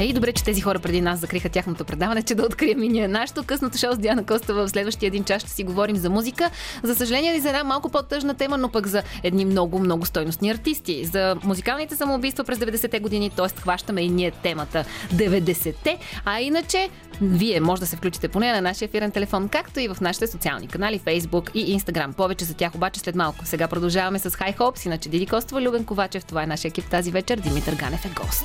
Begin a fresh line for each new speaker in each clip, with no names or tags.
Ей, добре, че тези хора преди нас закриха тяхното предаване, че да открием и ние нашето късното шоу с Диана Костова в следващия един час ще си говорим за музика. За съжаление и за една малко по-тъжна тема, но пък за едни много, много стойностни артисти. За музикалните самоубийства през 90-те години, т.е. хващаме и ние темата 90-те. А иначе, вие може да се включите поне на нашия ефирен телефон, както и в нашите социални канали, Facebook и Instagram. Повече за тях обаче след малко. Сега продължаваме с High Hopes, иначе Диди Костова, Любен Ковачев. Това е нашия екип тази вечер. Димитър Ганев е гост.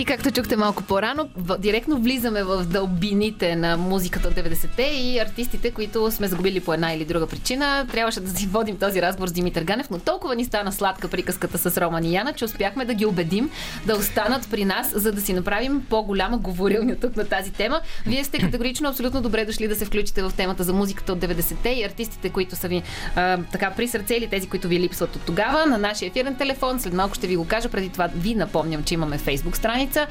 И както чухте малко по-рано, директно влизаме в дълбините на музиката от 90-те и артистите, които сме загубили по една или друга причина. Трябваше да си водим този разговор с Димитър Ганев, но толкова ни стана сладка приказката с Роман и Яна, че успяхме да ги убедим да останат при нас, за да си направим по-голяма говорилня тук на тази тема. Вие сте категорично абсолютно добре дошли да се включите в темата за музиката от 90-те и артистите, които са ви а, така при сърце или тези, които ви липсват от тогава. На нашия ефирен телефон, след малко ще ви го кажа, преди това ви напомням, че имаме фейсбук страница страница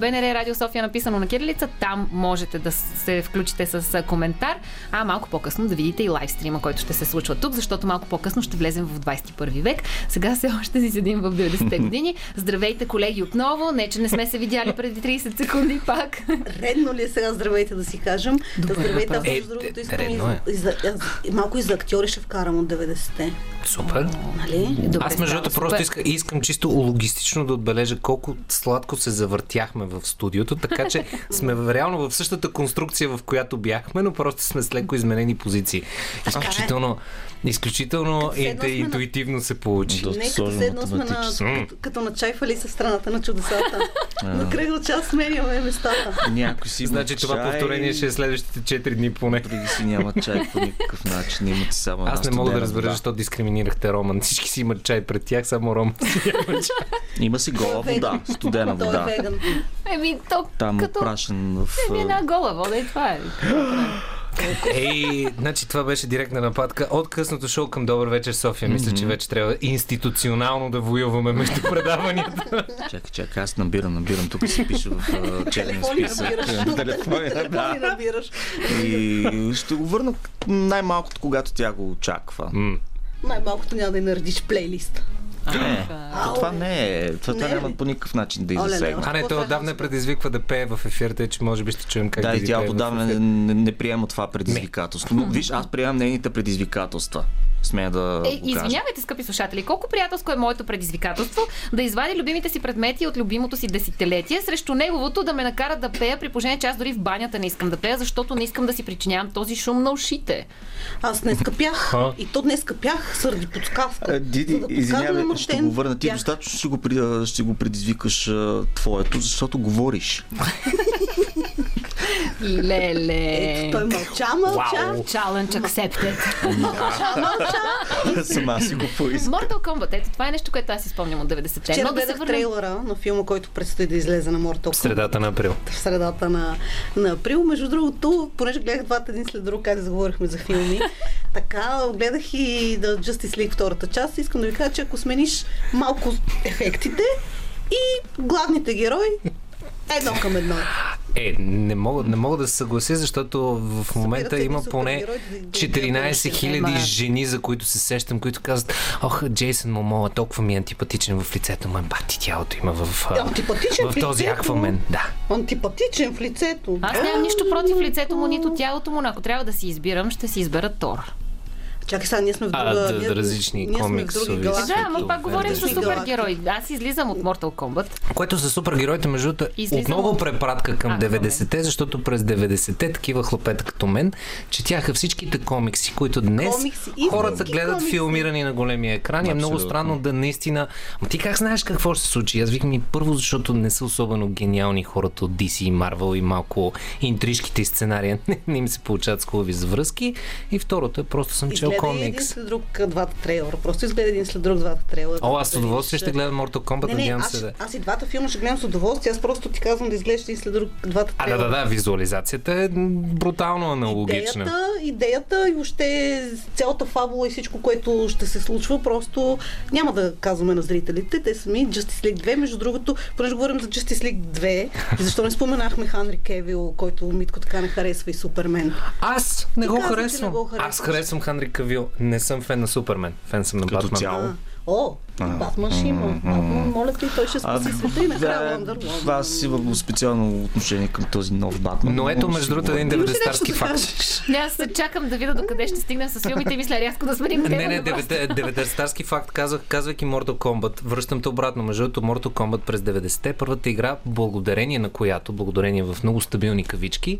БНР Радио София написано на кирилица. Там можете да се включите с коментар, а малко по-късно да видите и лайв стрима, който ще се случва тук, защото малко по-късно ще влезем в 21 век. Сега все още си седим в 90-те години. Здравейте, колеги, отново. Не, че не сме се видяли преди 30 секунди пак.
Редно ли е сега здравейте да си кажем? Добре, здравейте, аз между другото искам и, е. и, за, и, малко и за актьори ще вкарам от 90-те.
Супер.
Нали?
Добре, аз между другото просто искам, искам чисто логистично да отбележа колко сладко се завъртяхме в студиото, така че сме реално в същата конструкция, в която бяхме, но просто сме с леко изменени позиции. Изключително, изключително инте, интуитивно се получи.
Не, като се едно сме на, като, като на чайфали с страната на чудесата. на кръгъл час сменяме местата.
Някой си
Значи това повторение ще е следващите 4 дни поне.
Преди си няма чай по никакъв начин. Имате само
Аз не мога да разбера защо дискриминирахте Роман. Всички си имат чай пред тях, само Роман си няма чай.
Има си гола вода, студена вода.
Еми, то
Там
като...
прашен в...
Еми, една гола вода и това е.
Ей, значи това беше директна нападка от късното шоу към Добър вечер София. Мисля, че вече трябва институционално да воюваме между предаванията.
Чакай, чакай, аз набирам, набирам. Тук си пише в черния списък.
Телефони набираш.
И ще го върна най-малкото, когато тя го очаква.
Най-малкото няма да й наредиш плейлист.
Не, то това не е. Това, това няма по никакъв начин да засегне.
А не, той отдавна предизвиква да пее в ефирта, че може би ще чуем как
да,
да
и тя отдавна не, не, не приема това предизвикателство. Но виж, аз приемам нейните предизвикателства смея да.
Е, извинявайте, скъпи слушатели, колко приятелско е моето предизвикателство да извади любимите си предмети от любимото си десетилетие срещу неговото да ме накара да пея, при положение, че аз дори в банята не искам да пея, защото не искам да си причинявам този шум на ушите.
Аз днес пях. И то днес пях заради подсказка.
Диди, да извинявай, ще го върна. Ти достатъчно ще го, ще го предизвикаш твоето, защото говориш.
Леле.
Той мълча, мълча.
Wow. Challenge accepted.
мълча, мълча.
Сама си го поиска.
Mortal Kombat, ето това е нещо, което аз изпомням от 90-те.
Вчера гледах върна... трейлера на филма, който предстои да излезе на Mortal Kombat.
В средата на април.
В средата на, на април. Между другото, понеже гледах двата един след друг, как да заговорихме за филми, така гледах и да Justice League втората част. Искам да ви кажа, че ако смениш малко ефектите и главните герои, едно към едно.
Е, не мога, не мога да се съглася, защото в момента има поне 14 000 жени, за които се сещам, които казват, ох, Джейсън Момола толкова ми е антипатичен в лицето му, бати тялото има в, в, в този аквамен. Да.
Антипатичен в лицето.
Аз нямам нищо против лицето му, нито тялото му, но ако трябва да си избирам, ще си избера Тор.
Чакай сега, ние сме в друга...
А, да, ние, различни ние комиксови.
Да, ама пак говорим за супергерои. Аз излизам от Mortal Kombat.
Което за супергероите, между другото, отново от... препратка към а, 90-те, защото през 90-те такива хлопета като мен, четяха всичките комикси, които днес комикси, хората гледат комикси. филмирани на големия екран. И е много странно да наистина... Ама ти как знаеш какво ще се случи? Аз викам и първо, защото не са особено гениални хората от DC и Marvel и малко интрижките и сценария не, не им се получават с хубави завръзки. И второто е просто съм чел
един след друг двата трейлера. Просто изгледа един след друг двата трейлера.
О, аз с удоволствие ще гледам Mortal Kombat,
не, не, аз,
се
да. Аз и двата филма ще гледам с удоволствие. Аз просто ти казвам да изглеждаш един след друг двата трейлера.
А, да, да, да, визуализацията е брутално аналогична.
Идеята, идеята и въобще цялата фабула и всичко, което ще се случва, просто няма да казваме на зрителите. Те сами Justice League 2, между другото, понеже говорим за Justice League 2, защо не споменахме Ханри Кевил, който Митко така не харесва и Супермен.
Аз не, го, харесвам. не го харесвам. Аз харесвам Ханри Кавил. Не съм фен на Супермен. Фен съм на Като Батман. Цяло.
О, Батман ще има. Батман, моля ти, той ще спаси света и накрая
да, Аз имам специално отношение към този нов Батман.
Но ето, между другото, един 90-тарски факт.
Не, аз се чакам да видя докъде ще стигнем с филмите и мисля рязко да сменим
Не, не, 90-тарски факт, казах, казвайки Mortal Kombat. Връщам те обратно. Между другото, Mortal Kombat през 90-те, първата игра, благодарение на която, благодарение в много стабилни кавички,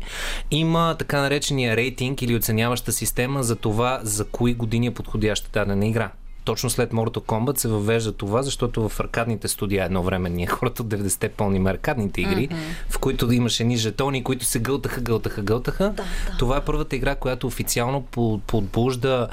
има така наречения рейтинг или оценяваща система за това за кои години е подходяща дадена игра точно след Mortal Kombat се въвежда това, защото в аркадните студия едно време ние хората от 90-те пълним аркадните игри, mm-hmm. в които имаше ни жетони, които се гълтаха, гълтаха, гълтаха. Да, да. Това е първата игра, която официално подбужда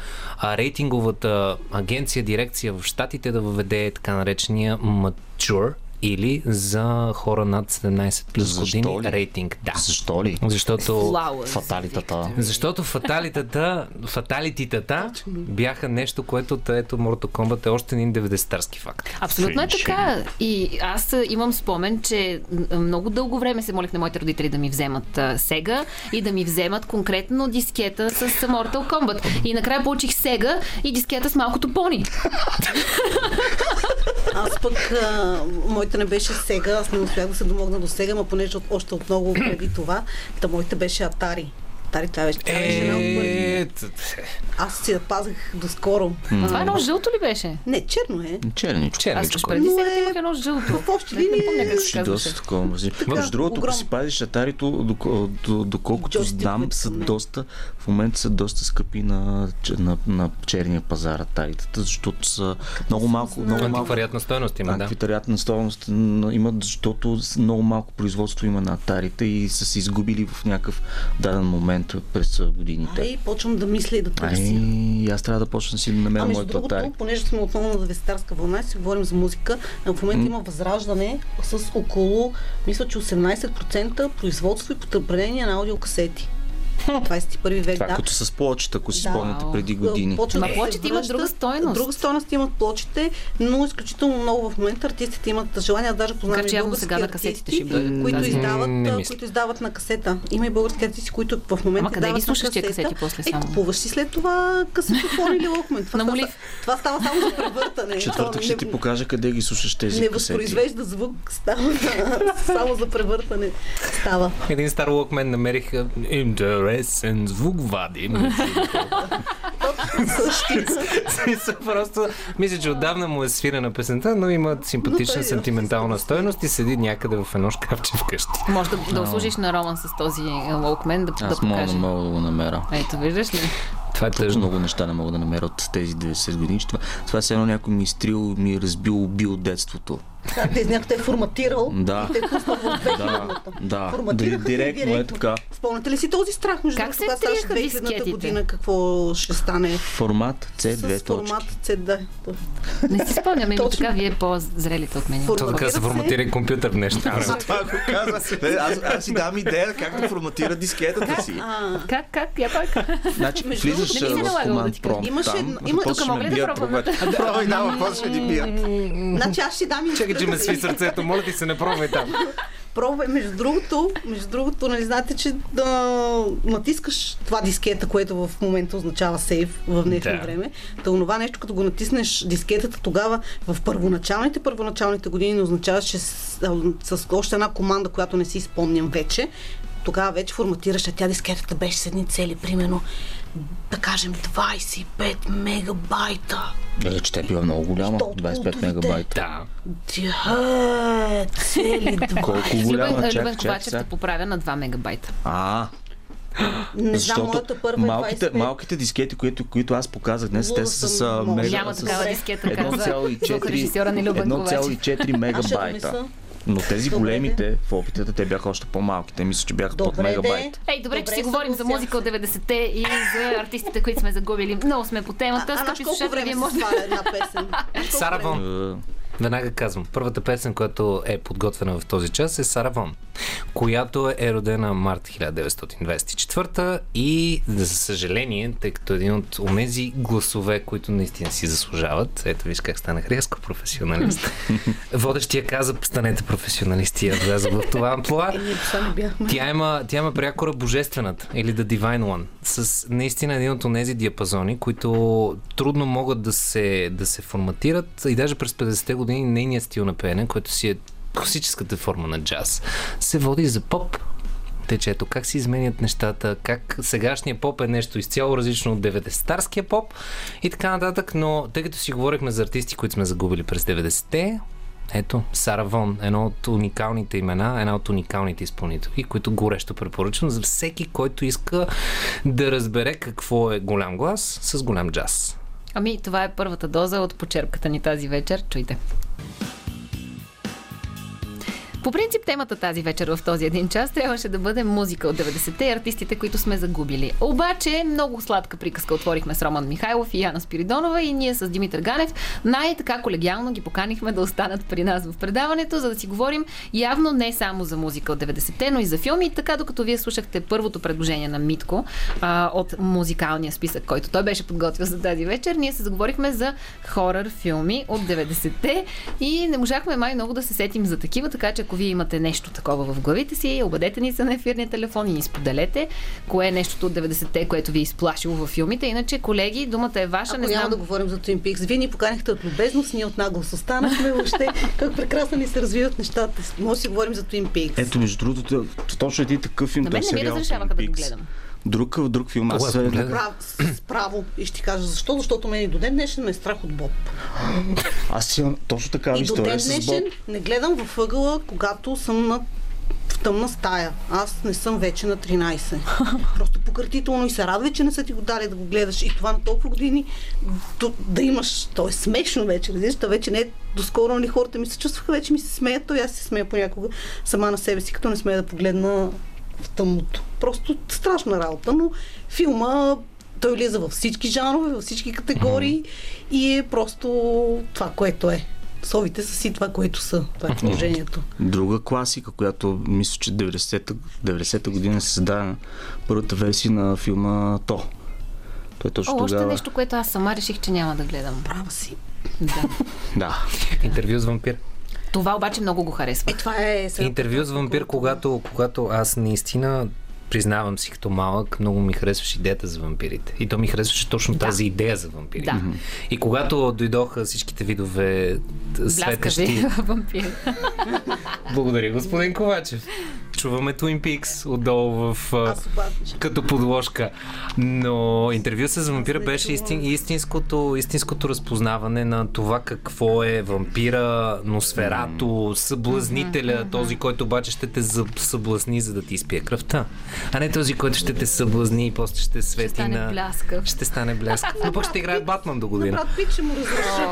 рейтинговата агенция, дирекция в Штатите да въведе така наречения mature или за хора над 17 плюс Защо години ли? рейтинг. Да.
Защо ли?
Защото
Flowers. фаталитата.
Защото фаталитата, фаталититата бяха нещо, което ето Mortal Kombat е още един 90-тарски факт.
Абсолютно е така. И аз имам спомен, че много дълго време се молих на моите родители да ми вземат Сега и да ми вземат конкретно дискета с Mortal Kombat. И накрая получих Сега и дискета с малкото пони.
Аз пък а, моята не беше сега, аз не успях да се домогна до сега, но понеже от, още от много преди това, та моята беше Атари. Атари, това беше, това беше първи. Аз си я пазих доскоро.
Това едно жълто ли беше?
Не, черно е.
Черничко.
Черничко. Аз преди сега е имах едно жълто.
В общи линии
е доста такова мази. Между другото, ако си пазиш атарито, доколкото знам, са доста, в момента са доста скъпи на, на, на черния пазар атаритата, защото са много малко. Много малко
антиквариатна стоеност има, да.
Антиквариатна стоеност имат, защото много малко производство има на атарите и са се изгубили в някакъв даден момент през годините.
Ай, почвам да мисля и да търся.
Ай, аз трябва да почна си да намеря моето
атари. понеже сме отново на вестарска вълна и си говорим за музика, в момента mm. има възраждане с около, мисля, че 18% производство и потребление на аудиокасети. 21 век.
Това да. като с плочета, ако си да. спомняте преди години.
На плочите имат друга стойност.
Друга стойност имат плочите, но изключително много в момента артистите имат желание. Аз даже познавам и български сега артисти, ще бъде, които, да, издават, които издават на касета. Има и български артисти, които в момента Ама
дават ги слушаш тия касети после
само? Е, купуваш си след това касетофон или локмен. Това, става, това става само за превъртане.
Четвъртък ще ти покажа къде ги слушаш тези
Не възпроизвежда звук, става само за превъртане. Става.
Един стар локмен намерих интересен звук вади. Просто мисля, че отдавна му е свирена песента, но има симпатична сентиментална стоеност и седи някъде в едно шкафче вкъщи.
Може да, да услужиш на Роман с този лоукмен, да,
Аз
да
покаже. Аз мога да го намеря.
Ето, виждаш ли?
Това е тъжно. Много неща не мога да намеря от тези 90 години. Това, това е едно някой ми изтрил, ми е разбил, убил детството.
Те някой те е форматирал
да.
и те е пуснал в
да, да. Форматираха директно, директно. Е така.
Спомняте ли си този страх? Между
как се триеха 2000
година какво ще стане?
Формат C2
С формат C, да.
Не си спомням, ами така вие по-зрелите от мен.
То така се форматира компютър в нещо.
За това го каза. Аз, аз си дам идея как да форматира дискетата си.
Как, как? Я пак.
Значи, влизаш в команд пром.
Имаше, има тук мога ли да пробвам?
Пробвай, да, после ще ни бият.
Значи аз ще дам
Чакай, че ме сви сърцето. Моля ти се, не пробвай там.
Пробвай, между другото, между другото, нали знаете, че да натискаш това дискета, което в момента означава сейф в днешно да. време. Та онова нещо, като го натиснеш дискетата, тогава в първоначалните, първоначалните години означава, че с, с още една команда, която не си спомням вече, тогава вече форматираш, а тя дискетата беше с едни цели, примерно да кажем 25 мегабайта.
Да, че те била много голяма, 25 мегабайта.
Да. цели 20.
Колко голяма?
Любен, Любен Ковачев те поправя на 2 мегабайта.
А,
не знам, моята първа
малките,
е 25.
малките дискети, които, които аз показах днес, те са с мега...
Няма такава дискета,
каза 1,4 мегабайта. Но тези добре, големите в опитите, те бяха още по-малки. Те мисля, че бяха под мегабайт.
Ей, добре, добре че си говорим за музика от 90-те и за артистите, които сме загубили. Много сме по темата.
Скъпи слушатели, вие може да... една песен?
Сара Вон. Веднага казвам, първата песен, която е подготвена в този час е Сара Вон, която е родена март 1924 и, за съжаление, тъй като един от онези гласове, които наистина си заслужават, ето виж как станах рязко професионалист, водещия каза, станете професионалисти, аз вляза в това амплуа.
Е,
тя има, тя има прякора Божествената или The Divine One, с наистина един от онези диапазони, които трудно могат да се, да се форматират и даже през 50-те години нейният стил на пеене, който си е класическата форма на джаз, се води за поп. Течето, как се изменят нещата, как сегашния поп е нещо изцяло различно от 90-тарския поп и така нататък, но тъй като си говорихме за артисти, които сме загубили през 90-те, ето, Сара Вон, едно от уникалните имена, една от уникалните изпълнителки, които горещо препоръчвам за всеки, който иска да разбере какво е голям глас с голям джаз.
Ами, това е първата доза от почерпката ни тази вечер. Чуйте. По принцип, темата тази вечер в този един час трябваше да бъде музика от 90-те и артистите, които сме загубили. Обаче, много сладка приказка отворихме с Роман Михайлов и Яна Спиридонова и ние с Димитър Ганев най-така колегиално ги поканихме да останат при нас в предаването, за да си говорим явно не само за музика от 90-те, но и за филми. И така, докато вие слушахте първото предложение на Митко а, от музикалния списък, който той беше подготвил за тази вечер, ние се заговорихме за хорър филми от 90-те и не можахме май много да се сетим за такива, така че ако вие имате нещо такова в главите си, обадете ни се на ефирния телефон и ни споделете кое е нещото от 90-те, което ви е изплашило във филмите. Иначе, колеги, думата е ваша.
Ако
не знам...
няма да говорим за Twin Peaks. Вие ни поканихте от любезност, ние от наглост останахме. Въобще, как прекрасно ни се развиват нещата. Може да си говорим за Twin Peaks.
Ето, между другото, точно един такъв филм.
На мен не ми разрешаваха да го гледам.
Друг, друг филм.
Аз се... Прав, с право. И ще ти кажа защо. Защото мен и до ден днешен ме е страх от Боб.
Аз имам точно така
и до ден днешен не гледам във ъгъла, когато съм на в тъмна стая. Аз не съм вече на 13. Просто пократително и се радва, че не са ти го дали да го гледаш. И това на толкова години да, да имаш. То е смешно вече, разбираш, вече не е доскоро, нали хората ми се чувстваха, вече ми се смеят, то аз се смея понякога сама на себе си, като не смея да погледна в тъмното. Просто страшна работа, но филма той влиза във всички жанрове, във всички категории mm-hmm. и е просто това, което е. Совите са си това, което са. Това е положението.
Друга класика, която мисля, че 90-та, 90-та година се създаде първата версия на филма То.
Той точно О, още тогава... нещо, което аз сама реших, че няма да гледам.
Права си.
Да.
да.
Интервю с вампир.
Това обаче много го харесва.
Е, това е...
Интервю с вампир, когато, когато аз наистина признавам си като малък, много ми харесваше идеята за вампирите. И то ми харесваше точно да. тази идея за вампирите. Да. И когато дойдоха всичките видове светещи...
вампир.
Благодаря, господин Ковачев. Чуваме Twin Peaks отдолу в... като подложка. Но интервю с вампира беше истин, истинското, истинското разпознаване на това какво е вампира, носферато, съблазнителя, този, който обаче ще те съблазни, за да ти изпие кръвта а не този, който ще те съблазни и после ще свети ще
стане
на...
Бляскав.
Ще стане бляскав. Но пък ще играе Батман до година.
Брат Пик ще му разреша.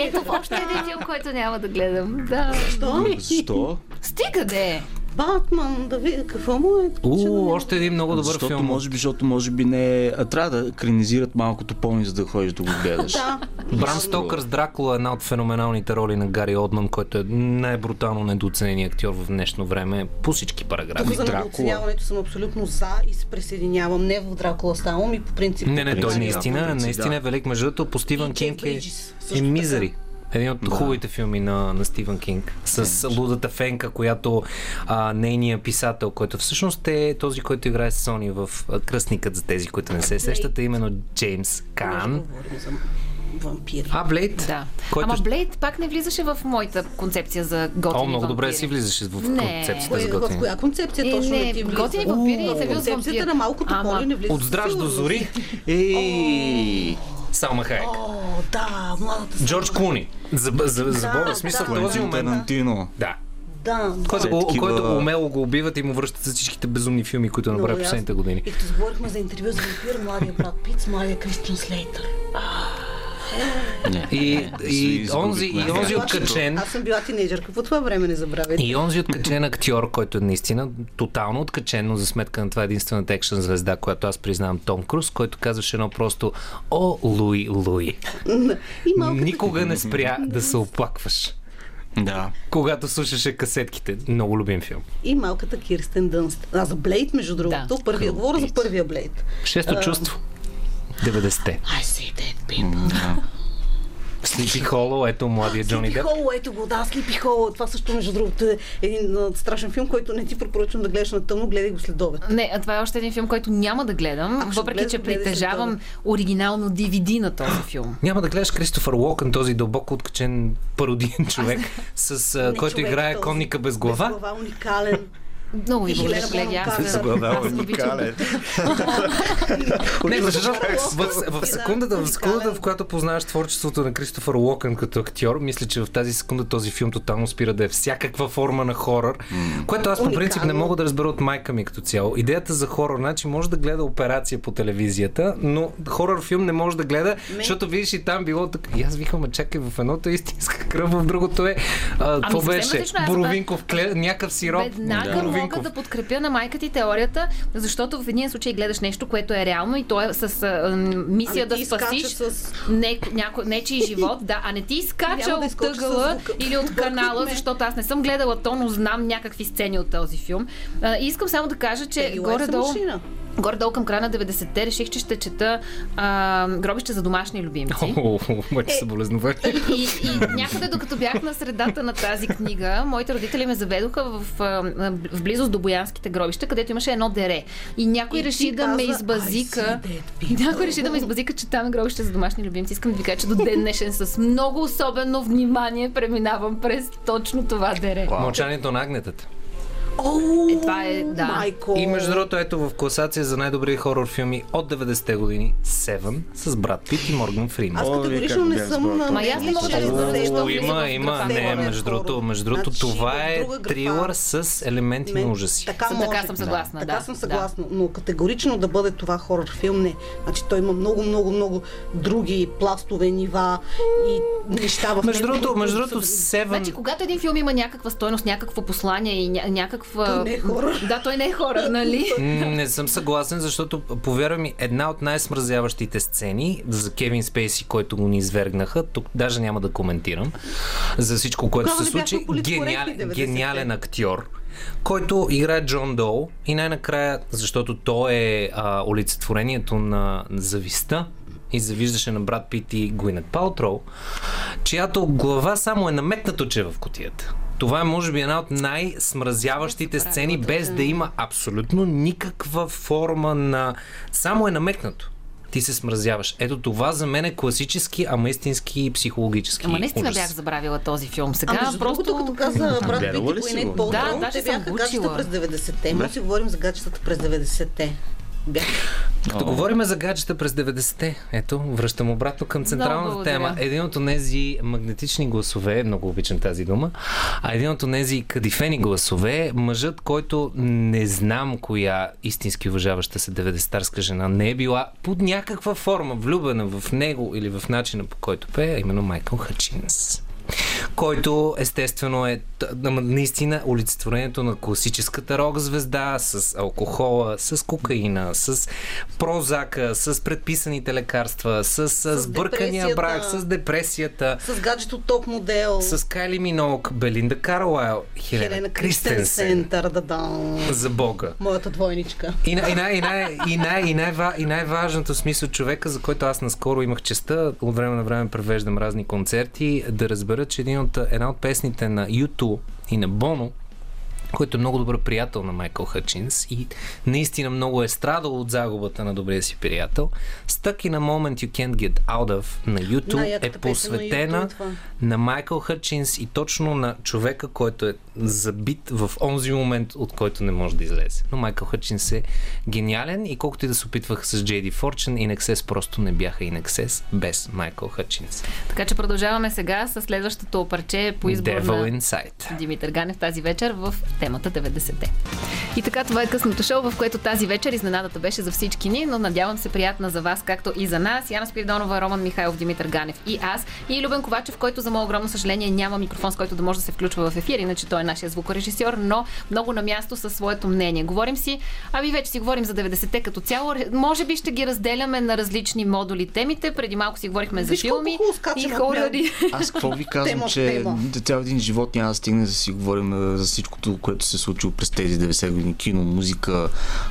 Ето, още един филм, който няма да гледам. Да.
Защо?
Защо?
Стига де!
Батман, да видя какво му е.
У, още един много добър
защото,
филм.
Може би, защото може би не е... А, трябва да екранизират малкото по за да ходиш да го гледаш.
да.
Брам Стокър с Дракула е една от феноменалните роли на Гари Одман, който е най-брутално недооценен актьор в днешно време по всички параграфи.
Тук за недооценяването съм абсолютно за и се присъединявам. Не в Дракула ставам и по принцип.
Не, не, той наистина, наистина е велик. Между другото, по Стивън Кинг е, е Мизери. Един от да. хубавите филми на, на Стивън Кинг. С лудата Фенка, която а, нейният писател, който всъщност е този, който играе с Сони в Кръстникът за тези, които не се сещат, е именно Джеймс Кан.
Вампир.
А, Блейд?
Да. Който... Ама Блейд пак не влизаше в моята концепция за готини О,
много
вампири.
добре си влизаше в не. концепцията за готини.
В коя концепция
е,
точно
не,
ти влиза?
Готини вампири и
интервю с Концепцията на малкото поле не влиза.
От здраж до зори. Ей! Салма Хайек.
О, да, младата
Джордж Клуни. За, за, за Бога, смисъл
да, този момент. Тарантино.
Да.
Да,
който, го, такива... който умело го убиват и му връщат за всичките безумни филми, които направи последните години.
И като говорихме за интервю за вампир, младия брат Пит с младия Кристиан Слейтър.
Не, и, не, и, онзи, и онзи откачен...
Аз съм била тинейджърка по това време, не забравяйте.
И онзи откачен актьор, който е наистина тотално откачен, но за сметка на това единствената екшен звезда, която аз признавам Том Круз, който казваше едно просто О, Луи, Луи. Никога не спря да се оплакваш.
Да.
Когато слушаше касетките. Много любим филм.
И малката Кирстен Дънст. А за Блейд, между другото. Да. Първия, говоря за първия Блейд.
Шесто чувство. 90-те.
I see dead people. Да.
Слипи Холо, ето младия Джони Деп.
Холо, ето го, да, Слипи Холо. Това също, между другото, е един а, страшен филм, който не ти препоръчвам да гледаш на тъмно, гледай го след обед.
Не, а това е още един филм, който няма да гледам, Ако въпреки гледам, че притежавам оригинално DVD на този филм.
Няма да гледаш Кристофър Локън, този дълбоко откачен пародиен човек, с, а, който човек, играе конника без глава.
Без глава, уникален.
Много ви благодаря, колеги. Аз
съм уникален.
Не, в, в, секундата, в секундата, в която познаваш творчеството на Кристофър Локън като актьор, мисля, че в тази секунда този филм тотално спира да е всякаква форма на хорър, което аз по принцип не мога да разбера от майка ми като цяло. Идеята за хорър, значи може да гледа операция по телевизията, но хорър филм не може да гледа, защото видиш и там било така. И аз викам, чакай, в едното е истинска кръв, в другото е. Какво ами, беше? Боровинков, някакъв сироп.
Веднага мога да подкрепя на майка ти теорията, защото в един случай гледаш нещо, което е реално и то е с а, мисия ами да спасиш с... не, няко, нечи живот, да, а не ти изкача от тъгъла или от канала, защото аз не съм гледала то, но знам някакви сцени от този филм. А, и искам само да кажа, че е, горе-долу... Горе-долу към края на 90-те реших, че ще чета а, гробище за домашни любимци.
О, моите е, съболезнования.
И, и някъде, докато бях на средата на тази книга, моите родители ме заведоха в, в близост до Боянските гробища, където имаше едно дере. И някой и реши да каза, ме избазика. Някой реши да ме избазика, че там е гробище за домашни любимци. Искам да ви кажа, че до ден днешен с много особено внимание преминавам през точно това дере.
Мълчанието на агнетата.
Oh,
е, това е, да.
Майко.
И между другото, ето в класация за най-добри хорор филми от 90-те години Seven с брат Пит и Морган Фриман.
Аз категорично не съм на...
Ма аз не мога да
разбера Има, има, не, между другото, между другото, значи, това е трилър с елементи на ужаси.
Така, така съм съгласна, да.
Така съм съгласна, но категорично да бъде това хорор филм не. Значи той има много, много, много други пластове, нива и неща в
Между другото, между другото, Seven...
Значи, когато един филм има някаква стойност, някакво послание и някакъв
някаква... Той не е хора.
Да, той не е хора, нали?
Не съм съгласен, защото, повярвай ми, една от най-смразяващите сцени за Кевин Спейси, който го ни извергнаха, тук даже няма да коментирам, за всичко, което се случи. Гениален, гениален актьор който играе Джон Доу и най-накрая, защото той е а, олицетворението на зависта, и завиждаше на брат Пит и Гуинет Палтроу, чиято глава само е наметнато, че е в котията. Това е, може би, една от най-смразяващите сцени, без да има абсолютно никаква форма на... Само е намекнато ти се смразяваш. Ето това за мен е класически, ама истински психологически.
Ама наистина бях забравила този филм. Сега
а просто... Другото, като каза брат Пит и Пол
да, да, те бяха
гаджета през 90-те. Може да си говорим за гаджетата през 90-те. Бях.
Като говорим за гаджета през 90-те, ето, връщам обратно към централната тема. Един от тези магнетични гласове, много обичам тази дума, а един от тези кадифени гласове, мъжът, който не знам коя истински уважаваща се 90-тарска жена не е била под някаква форма влюбена в него или в начина по който пее, именно Майкъл Хачинс който естествено е наистина олицетворението на класическата рок звезда с алкохола, с кокаина, с прозака, с предписаните лекарства, с, с сбъркания брак, с депресията,
с гаджето топ модел,
с Кайли Минок, Белинда Карлайл, Хелена, Хелена Кристенсен. За Бога.
Моята двойничка.
И, и, и, и, и, най, и, най, и най-важното смисъл човека, за който аз наскоро имах честа, от време на време превеждам разни концерти, да разбера, че един от, една от песните на YouTube и на Боно който е много добър приятел на Майкъл Хъчинс и наистина много е страдал от загубата на добрия си приятел. Stuck in a Moment You Can't Get Out of на YouTube е посветена на, YouTube, на Майкъл Хъчинс и точно на човека, който е забит в онзи момент, от който не може да излезе. Но Майкъл Хъчинс е гениален и колкото и да се опитвах с JD Fortune, In просто не бяха In без Майкъл Хъчинс.
Така че продължаваме сега с следващото парче по избор
Devil на Inside.
Димитър Ганев тази вечер в темата 90-те. И така, това е късното шоу, в което тази вечер изненадата беше за всички ни, но надявам се приятна за вас, както и за нас. Яна Спиридонова, Роман Михайлов, Димитър Ганев и аз. И Любен Ковачев, който за мое огромно съжаление няма микрофон, с който да може да се включва в ефир, иначе той е нашия звукорежисьор, но много на място със своето мнение. Говорим си, ами вече си говорим за 90-те като цяло. Може би ще ги разделяме на различни модули темите. Преди малко си говорихме за филми и хореди.
Аз какво ви казвам, че цял един живот няма да стигне да си говорим за всичкото, което се е случило през тези 90 години. Кино, музика,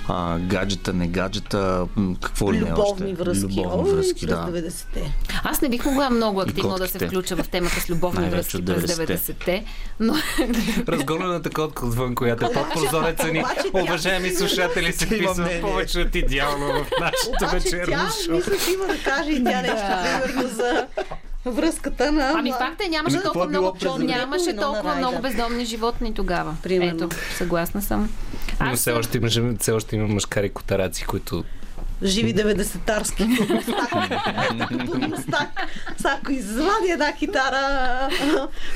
а, гаджета, не гаджета, какво ли не
Любовни връзки.
Любовни връзки, да.
90-те.
Аз не бих могла много активно да се включа в темата с любовни връзки през 90-те, но...
Разгонената котка отвън, която е под прозореца ни. Уважаеми слушатели, се вписва повече от идеално в нашето вечерно
шоу. Мисля, че има да каже и тя нещо, примерно за връзката на...
Ами факт е, нямаше ами, толкова много, нямаше толкова много бездомни животни тогава. Примерно. Ето, съгласна съм.
Но все още, има, все още има мъжкари котараци, които
живи 90-тарски мустак. Ако извади една китара,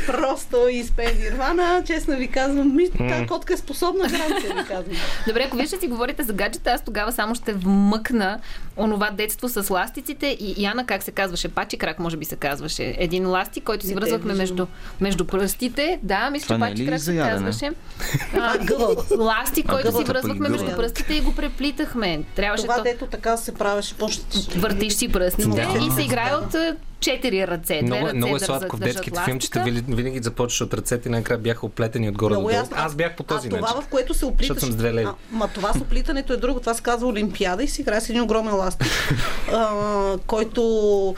просто изпее Нирвана, честно ви казвам, ми, тази котка е способна гаранция, ви казвам.
Добре, ако вие ще си говорите за гаджета, аз тогава само ще вмъкна онова детство с ластиците и Яна, как се казваше, пачи крак, може би се казваше. Един ластик, който си връзвахме между, между пръстите. Да, мисля, че пачи крак се казваше. ластик, който си връзвахме между пръстите и го преплитахме.
Трябваше това, така се правеше.
Въртиш си пръстите да. и се играе от четири ръце.
Много,
ръце
много е сладко в детските филмчета. Винаги започваш от ръцете и накрая бяха оплетени отгоре до долу. Аз бях по този
а
начин.
това, в което се оплиташ... съм с две леви. А, ма това с оплитането е друго. Това се казва Олимпиада и се играе с един огромен ластик, а, който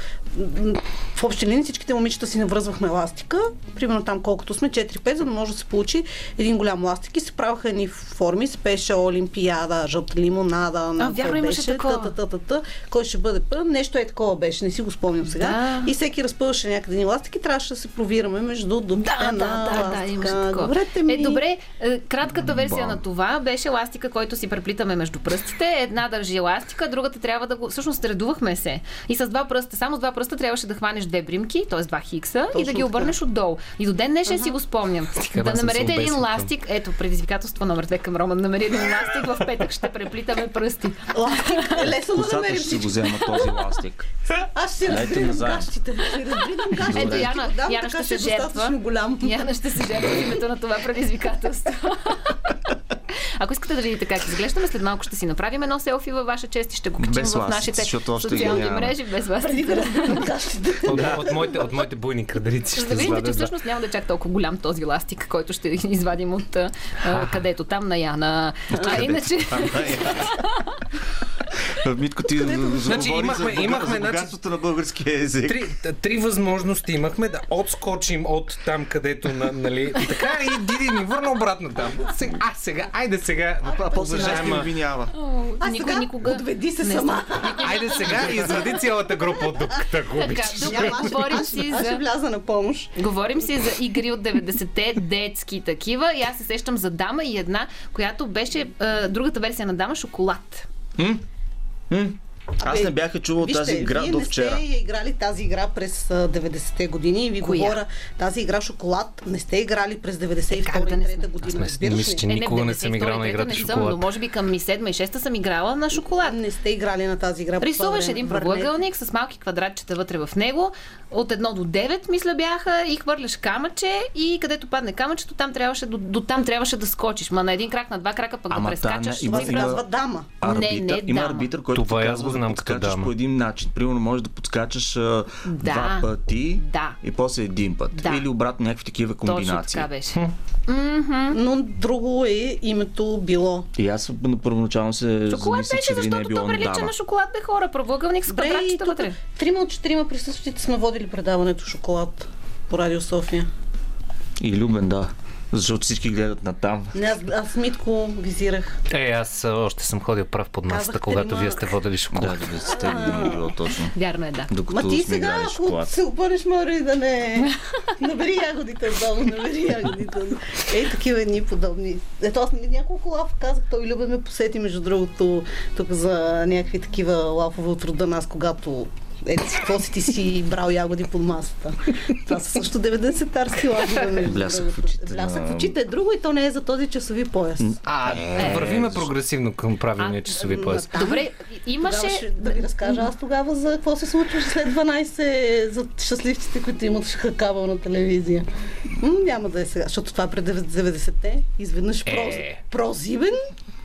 в общи линии всичките момичета си навръзвахме ластика, примерно там колкото сме, 4-5, за да може да се получи един голям ластик и се праваха едни форми, спеша Олимпиада, жълта лимонада,
а, вярно имаше такова. Та, та,
та, кой ще бъде първ, нещо е такова беше, не си го спомням сега. Да. И всеки разпъваше някъде ни ластик и трябваше да се провираме между дубите
да,
на
да, да, да, имаше такова. Добре, ми... Е, добре, е, кратката версия на това беше ластика, който си преплитаме между пръстите. Една държи ластика, другата трябва да го... Всъщност редувахме се. И с два пръста, само с два пръста трябваше да хванеш две бримки, т.е. два хикса Точно и да ги обърнеш така. отдолу. И до ден днешен uh-huh. си го спомням. Стига, да намерете един ластик. Ето, предизвикателство номер две към Роман. Намери един ластик, в петък ще преплитаме пръсти.
Ластик е лесно да намерим.
ще си го взема този ластик.
Аз ще разбирам гащите.
Ето, Яна, Яна ще се жертва. Яна ще се жертва в името на това предизвикателство. Ако искате да видите как изглеждаме, след малко ще си направим едно селфи във ваша чест и ще го качим в нашите социални мрежи без вас.
от, моите, от моите буйни крадерици ще
да видите, че всъщност няма да е чак толкова голям този ластик, който ще извадим от където там на Яна. А, иначе...
Митко, ти значи, имахме, за, имахме за богатството на българския език.
Три, три възможности имахме да отскочим от там, където, на, нали, така и Диди ни върна обратно там. Сега, а, сега, айде сега,
а, после нас не обвинява.
А никой никога... Отведи се сама.
Айде сега извади цялата група от дупката, ако
Добре, говорим си
за... Вляза на помощ.
Говорим си за игри от 90-те, детски такива. И аз се сещам за дама и една, която беше другата версия на дама шоколад. Hmm?
Аз не бях чувал вижте, тази игра
вие
до вчера.
не сте играли тази игра през 90-те години и ви Коя? говоря, тази игра Шоколад не сте играли през 92-та година.
Аз не мисля, че никога не, съм играл на играта Шоколад.
но може би към ми 7 и 6 съм играла на Шоколад.
Не сте играли на тази игра.
Рисуваш един правоъгълник с малки квадратчета вътре в него. От 1 до 9, мисля, бяха и хвърляш камъче и където падне камъчето, там трябваше, до, до там трябваше да скочиш. Ма на един крак, на два крака пък Ама да прескачаш.
Това се казва дама.
Не, не,
има арбитър, който
това казва знам
като дама. по един начин. Примерно можеш да подскачаш а, да. два пъти
да.
и после един път. Да. Или обратно някакви такива комбинации. Точно
така беше.
Но друго е името било.
И аз първоначално се
Шоколад беше, че защото не е то прилича на шоколад бе хора. Правоъгълник с квадратчета вътре.
Трима от четирима присъстващите сме водили предаването Шоколад по Радио София.
И Любен, да. Защото всички гледат на там.
Не, аз, аз Митко визирах.
Е, аз още съм ходил прав под масата, когато вие сте водили шоколад.
Да, да сте години било точно.
Вярно е, да.
Докато Ма ти сега, ако се обърнеш, мори да не... Набери ягодите отдолу, набери ягодите. Ей, такива едни подобни. Ето аз няколко лав казах, той Любен ме посети, между другото, тук за някакви такива лафове от рода нас, когато Си, какво си ти си брал ягоди под масата. Това са също 90-тарски лагове.
Блясък в очите.
Блясък в очите е друго и то не е за този часови пояс.
А, е, вървиме прогресивно към правилния часови пояс.
Добре, имаше...
Да ви разкажа аз тогава за какво се случваше след 12 за щастливците, които имат хакавал на телевизия. М, няма да е сега, защото това е пред 90-те. Изведнъж е... проз, прозибен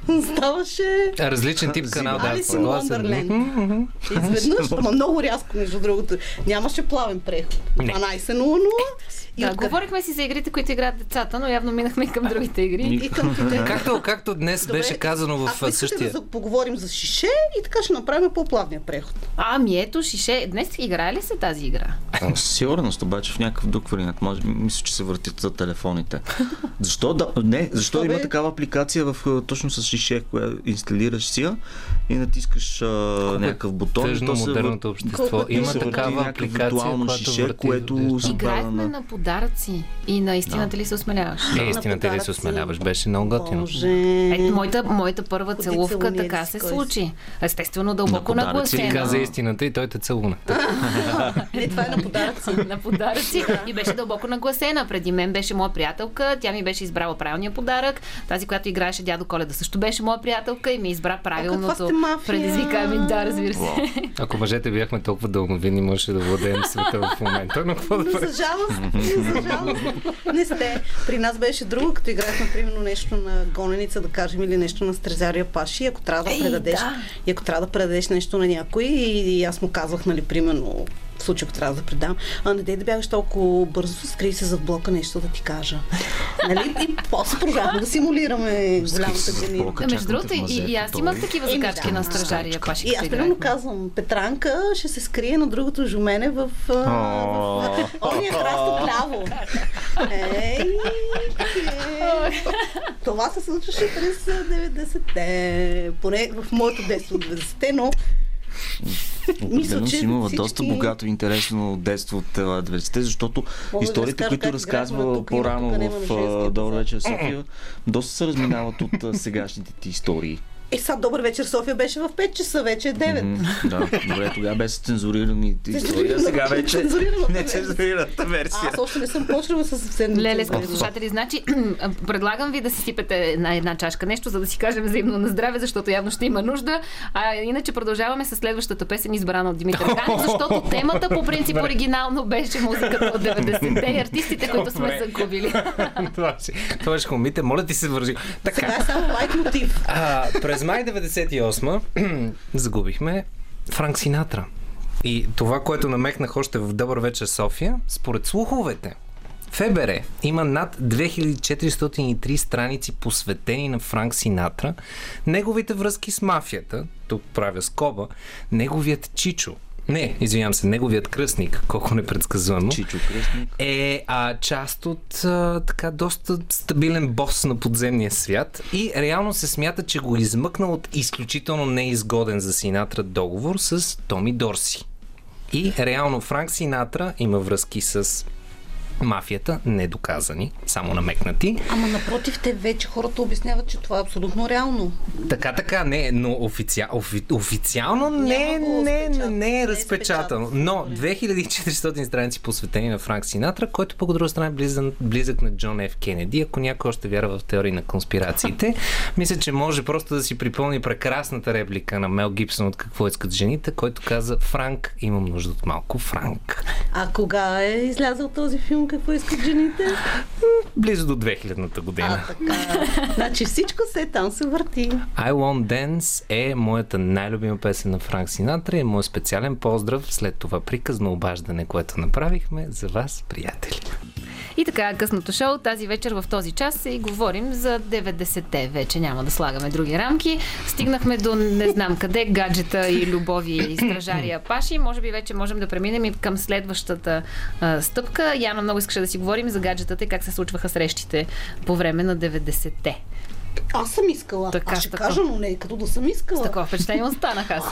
ставаше...
Различен тип канал, да.
Алис in Изведнъж, ама много рязко, между другото. Нямаше плавен преход. 12.00
да, откъде... говорихме си за игрите, които играят децата, но явно минахме и към другите игри.
И към
както, както днес Добре, беше казано в
ако
същия...
да поговорим за шише и така ще направим по-плавния преход.
Ами ето, шише. Днес играе ли се тази игра?
Сигурност, обаче в някакъв друг вариант. Може, мисля, че се въртят за телефоните. Защо, да, не, защо Добре. има такава апликация в, точно с шише, която инсталираш си я и натискаш а, някакъв бутон.
Тъжно модерното общество. Има такава апликация,
шише, което
се Играехме на подаръци. И наистина да. ли се осмеляваш?
Е, истина ли се осмеляваш? Беше много готино.
Е, моята, моята първа целувка така се случи. Естествено, дълбоко на нагласена.
Ти каза истината и той те целуна.
Не, това е на подаръци.
на подаръци. И беше дълбоко нагласена. Преди мен беше моя приятелка. Тя ми беше избрала правилния подарък. Тази, която играеше дядо Коледа, също беше моя приятелка и ми избра правилното предизвикаеми. Да, разбира се.
Ако мъжете бяхме толкова дълновидни, можеше да владеем света в момента. Но какво да
За жалост, за жалост. Не сте. При нас беше друго, като играехме, примерно, нещо на гоненица, да кажем, или нещо на Стрезария Паши. Ако трябва да предадеш, да. и ако трябва да предадеш нещо на някой, и, и аз му казвах, нали, примерно, случай, ако трябва да предам. А не дей да бягаш толкова бързо, скри се за блока нещо да ти кажа. нали? И после продължаваме да симулираме голямата генина.
Между другото, и, и аз имах такива закачки да, на стражария паши.
И аз примерно казвам, Петранка ще се скрие на другото жумене в, ония храст ляво. Ей, Това се случваше през 90-те. Поне в моето детство 90-те, но
Мисля, че имала всички... доста богато и интересно детство от 90-те, защото Мога историите, да които разказва по-рано в Добър вечер София, доста се разминават от сегашните ти истории.
Е, сега добър вечер София беше в 5 часа, вече е 9.
Mm-hmm, да, добре, тогава беше цензурирани история, сега вече не цензурираната версия.
Аз още не съм почнала с съвсем
Леле, скъпи слушатели, значи предлагам ви да си сипете на една чашка нещо, за да си кажем взаимно на здраве, защото явно ще има нужда. А иначе продължаваме с следващата песен, избрана от Димитър Ганев, защото темата по принцип оригинално беше музиката от 90-те и артистите, които сме загубили.
това ще хумите, моля ти се вържи.
Така. Сега е само лайк мотив.
през май 98 загубихме Франк Синатра. И това, което намекнах още в Добър вечер София, според слуховете, ФБР има над 2403 страници посветени на Франк Синатра, неговите връзки с мафията, тук правя скоба, неговият чичо, не, извинявам се, неговият кръстник, колко непредсказуемо.
Чичо кръстник.
Е а, част от а, така доста стабилен бос на подземния свят и реално се смята, че го измъкнал от изключително неизгоден за Синатра договор с Томи Дорси. И реално Франк Синатра има връзки с мафията, недоказани, само намекнати.
Ама напротив, те вече хората обясняват, че това е абсолютно реално.
Така, така, не, но официал, офи, официално не, не, не, не е разпечатано. Но 2400 страници посветени на Франк Синатра, който по друга страна е близък, близък на Джон Ф. Кенеди. Ако някой още вярва в теории на конспирациите, мисля, че може просто да си припълни прекрасната реплика на Мел Гибсон от Какво искат жените, който каза Франк, имам нужда от малко Франк.
А кога е излязъл този филм? Какво искат жените?
Близо до 2000-та година.
А, така. значи всичко се там се върти.
I Want Dance е моята най-любима песен на Франк Синатра и моят специален поздрав след това приказно обаждане, което направихме за вас, приятели.
И така, късното шоу тази вечер в този час и говорим за 90-те. Вече няма да слагаме други рамки. Стигнахме до не знам къде, гаджета и любови и стражария паши. Може би вече можем да преминем и към следващата а, стъпка. Яна много искаше да си говорим за гаджетата и как се случваха срещите по време на 90-те.
Аз съм искала. Така, аз ще така. кажа, но не е като да съм искала.
С такова впечатление останах аз.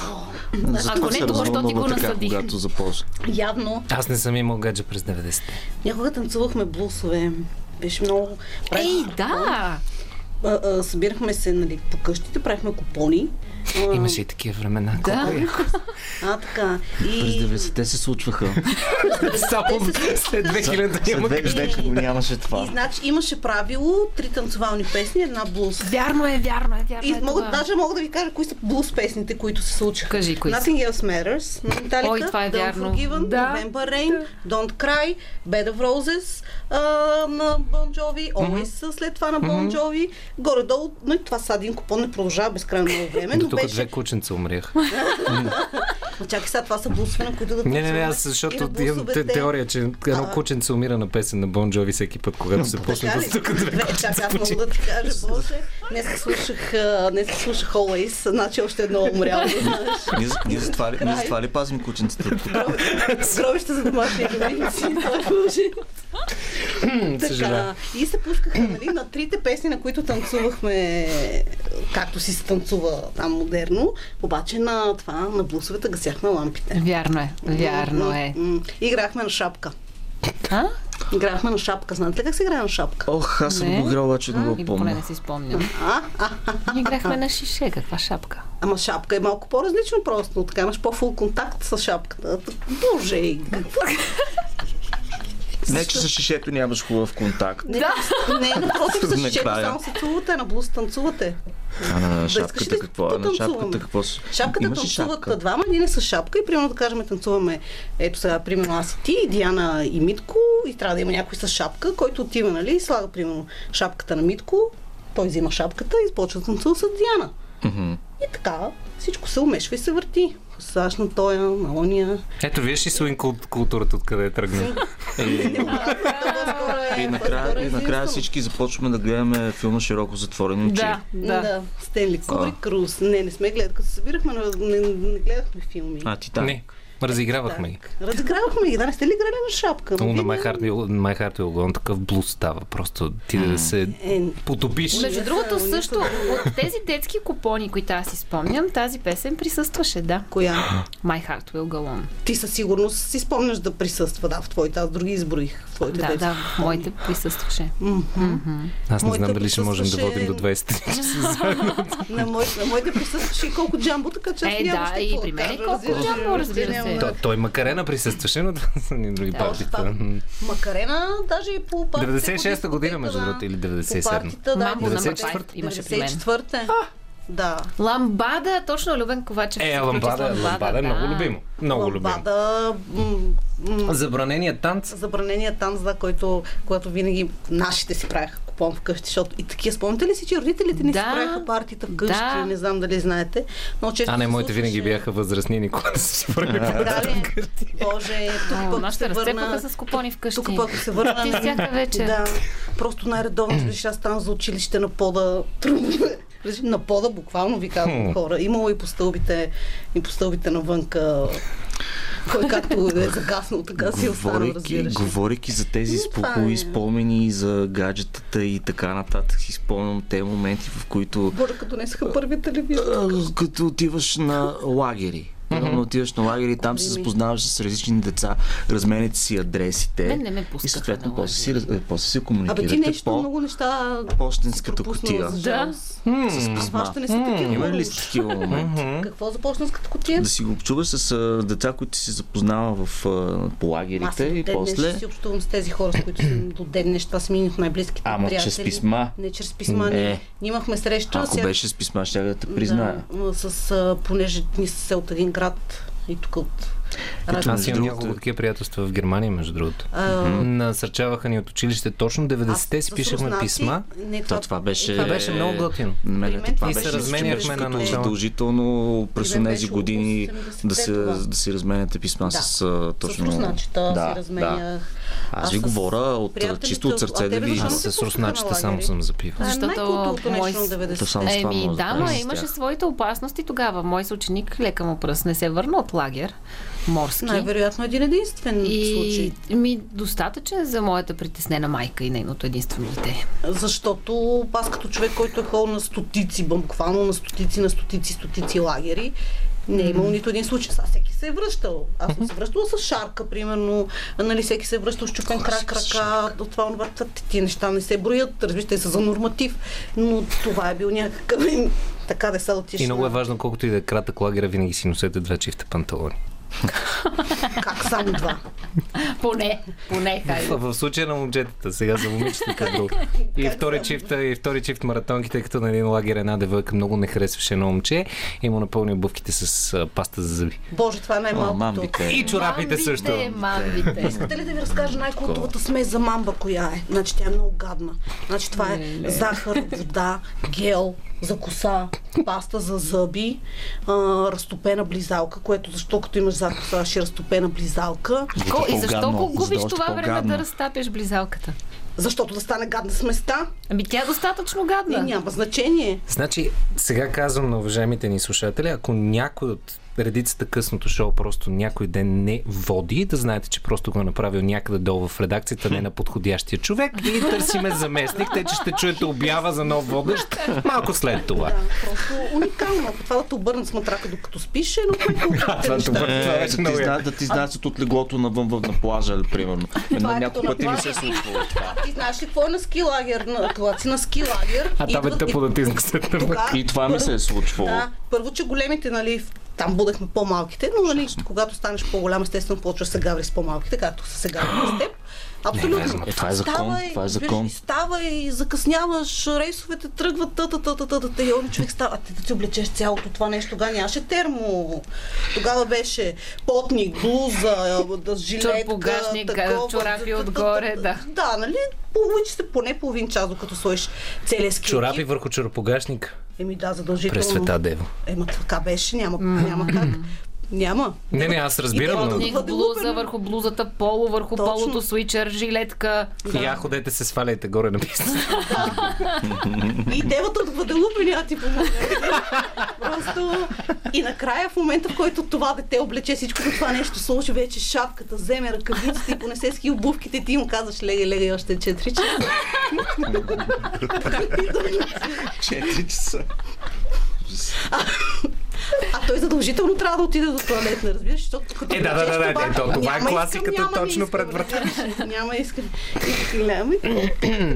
Ако не, това, що ти го насъди.
Когато започна.
Явно.
Аз не съм имал гадже през 90-те.
Някога танцувахме блусове. Беше много...
Ей, да!
събирахме се нали, по къщите, правихме купони.
Имаше и такива времена.
Да. А, така.
И... През 90-те се случваха.
Само след 2000
няма вече го нямаше това.
И значи имаше правило, три танцовални песни, една блуз.
Вярно е, вярно е, вярно
и е. Мога, даже мога да ви кажа кои са блуз песните, които се случиха.
Кажи, кои
Nothing Else Matters на Metallica,
Ой, това е
Don't
вярно.
Forgiven,
да.
November Rain, да. Don't Cry, Bed of Roses а, на Bon Jovi, Always mm-hmm. след това на Bon Jovi. Горе-долу, но това са един купон не продължава безкрайно много време.
До тук
беше...
две кученца умрях.
Чакай сега, това са блусове, на които да
Не, не, не, аз защото имам те, теория, че едно кученце умира на песен на Бон Джови всеки път, когато се почне да стука две
Чакай, аз мога да ти кажа, Боже. Днес слушах, днес слушах Always, значи още едно умряло.
Ние за това ли, пазим кученцата?
Гробище за домашни любимци, това е така, и се пускаха нали, на трите песни, на които танцувахме, както си се танцува там модерно, обаче на това, на блусовете гасяхме лампите.
Вярно е, вярно е.
Играхме на шапка.
А?
Играхме на шапка. Знаете ли как се играе на шапка?
Ох, аз съм го играл, обаче не го помня.
не си спомням. Играхме на шише. Каква шапка?
Ама шапка е малко по-различно просто. Така имаш по-фул контакт с шапката. Боже, какво?
Не, че с шишето нямаш хубав контакт.
Не, да. не, но просто с шишето само се целувате, на блуз танцувате.
А на шапката какво? На шапката какво?
Шапката
Имаш
танцуват
шапка?
двама, ние не с шапка и примерно да кажем танцуваме, ето сега, примерно аз и ти, Диана и Митко и трябва да има някой с шапка, който отива, нали, и слага, примерно, шапката на Митко, той взима шапката и започва да танцува с Диана.
Mm-hmm.
И така, всичко се умешва и се върти. Саш на тоя, на ония.
Ето, виж и свин културата откъде е тръгна.
И накрая, и накрая всички започваме да гледаме филма широко затворени очи.
Да, да.
да. Стенли Кубрик, Круз. Не, не сме гледали. Като се събирахме, не, не, гледахме филми.
А, Титаник.
Не. Разигравахме ги.
Разигравахме ги, да, не сте ли играли на шапка?
Но на My Heart Will Go такъв блуз става. Просто ти да се
Е,
потопиш.
Между другото, също от тези детски купони, които аз си спомням, тази песен присъстваше, да.
Коя?
My Heart Will Go On.
Ти със сигурност си спомняш да присъства, да, в твоите. Аз други изброих в твоите
Да,
детски.
да, в моите присъстваше.
Аз не
Моите
знам дали ще можем да водим до 23 часа.
На, моите присъстваше и колко джамбо, така че аз
Е, да, и при мен колко джамбо, разбира се.
Няма-
Той, той Макарена присъстваше, но това са ни други
Да,
партита.
Макарена, даже и по партията.
96-та година, между другото, или 97-та.
По партията, да.
Мамбо
по-
на
94-та.
Макай имаше при мен.
94-та. Да.
Ламбада, точно Любен Ковачев.
Е,
с
ламбада, ламбада е
да.
много любимо. Много любимо.
Ламбада, м- м-
Забранения танц.
забранения танц, да, който, когато винаги нашите си правиха купон вкъщи, защото и такива, спомняте ли си, че родителите ни
Да.
си правиха партията вкъщи,
Да.
не знам дали знаете. Но често
А, не, моите винаги
случваше-
бяха възрастни, никога не са си правили
Да, ли? Боже, тук
О,
пък се върна...
с купони вкъщи.
Тук пък се върна...
Ти всяка вечер.
Да, просто най-редовно беше аз там за училище на пода. тръгваме. На пода, буквално ви казвам хора. Имало и по стълбите, и по стълбите навънка. Кой както е загаснал, така си е останал, разбираш.
говорейки за тези спокои
е.
спомени за гаджетата и така нататък, си спомням те моменти, в които
Боже, като донесаха първи телевизор.
като отиваш на лагери. Примерно отиваш на лагери и там се запознаваш с различни деца, разменяте си адресите.
Мен не ме
и
пускаха
съответно
на
после си, е, после си
Абе
комуникирате
ти нещо
по
много неща
почтенската кутия.
жалост. С
писма.
Хващане са такива.
Има ли си такива моменти?
Какво за почтенската кутия?
Да си го общуваш с деца, които си запознава в, по
Аз
лагерите и после...
днес си общувам с тези хора, с които съм до ден днес. Това са ми най-близките
Ама чрез писма.
Не чрез писма.
Е.
Не. Ние имахме среща.
Ако беше с писма, ще да те призная.
Да, с, понеже са се от един град и тук от
Ето,
Аз имам няколко такива приятелства в Германия, между другото.
А,
Насърчаваха ни от училище. Точно 90-те
аз
си пишехме
руснаци-
писма.
Не,
То, това беше...
Това беше много готино.
Това
и
беше
се
разменяхме на начало.
задължително през тези
беше
години да се,
85-това.
да си разменяте писма
Да.
с точно...
С русначета
да,
си разменях.
Аз ви говоря от, чисто от сърце да ви...
Аз с
на
само съм запивал.
Защото мой
нещо на
с-
90
То само с това
Еми, да,
с
имаше своите опасности тогава. Мой съученик, лека му пръст, не се върна от лагер, морски.
Най-вероятно един единствен случай.
И ми достатъчен за моята притеснена майка и нейното единствено дете.
Защото аз като човек, който е ходил на стотици, буквално на стотици, на стотици, стотици лагери, Не е имало нито един случай. Сега всеки се е връщал. Аз съм се връщала с шарка, примерно. Нали, всеки се е връщал с чупен крак, крака. От това, това, ти неща не се броят. Разбира са за норматив. Но това е бил някакъв така да се отиш.
И много е важно, колкото и да е кратък лагера, винаги си носете две чифта панталони.
Как само два?
Поне, поне,
хайде. В, в случая на момчетата, сега за момичетата друго. И втори чифт, и втори чифт маратонки, тъй като на един лагер една девойка много не харесваше едно момче и му напълни обувките с а, паста за зъби.
Боже, това е най-малкото.
И чорапите също.
Мамбите. Искате ли да ви разкажа най-култовата смес за мамба, коя е? Значи тя е много гадна. Значи това е захар, вода, гел, за коса, паста за зъби, а, разтопена близалка, което защо като имаш за коса ще е разтопена близалка.
Ко, и защо го губиш това време да разтапеш близалката?
Защото да стане гадна сместа.
Ами тя е достатъчно гадна.
И няма значение.
Значи, сега казвам на уважаемите ни слушатели, ако някой от редицата късното шоу просто някой ден не води, да знаете, че просто го е направил някъде долу в редакцията, не на подходящия човек и търсиме заместник, тъй че ще чуете обява за нов водещ малко след това.
Да, просто уникално. Ако това да те обърнат с матрака докато спиш, е много
Да ти знаеш от леглото навън на плажа, примерно. На няколко пъти ми се е случвало това.
Ти знаеш ли какво е на ски лагер? Когато си на ски лагер.
А там е тъпо да ти
И това ми се е случвало. Да,
първо, че големите, нали, там будехме по-малките, но нали, когато станеш по-голям, естествено, почваш се гаври с по-малките, както се гаври с теб. Абсолютно.
Е, това е закон. Става, това е закон.
Става и закъсняваш, рейсовете тръгват, та, та, та, та, и он човек става. Ти да ти облечеш цялото това нещо. Тогава нямаше термо. Тогава беше потник, блуза, да, жилетка,
такова, чорапи отгоре, да.
Да, нали? Получи се поне половин час, докато сложиш целия ски.
Чорапи върху чорапогашник.
Еми да, задължително.
През света Дева.
Ема така беше, няма, няма как. Няма.
Не, не, аз разбирам.
Но... Ник, блуза върху блузата, поло върху Точно. полото, свичер, жилетка.
Да. Я ходете се сваляйте горе на писта.
и девата от Гваделупе няма ти помогне. Просто и накрая в момента, в който това дете облече всичко това нещо, сложи вече шапката, вземе ръкавиците и понесе ски обувките, ти му казваш лега, лега още 4 часа.
4 часа.
А той задължително трябва да отиде до туалет, не разбираш, защото
като Е, да, да, да, да, да, то, това е класиката искам, точно пред врата.
Няма искам.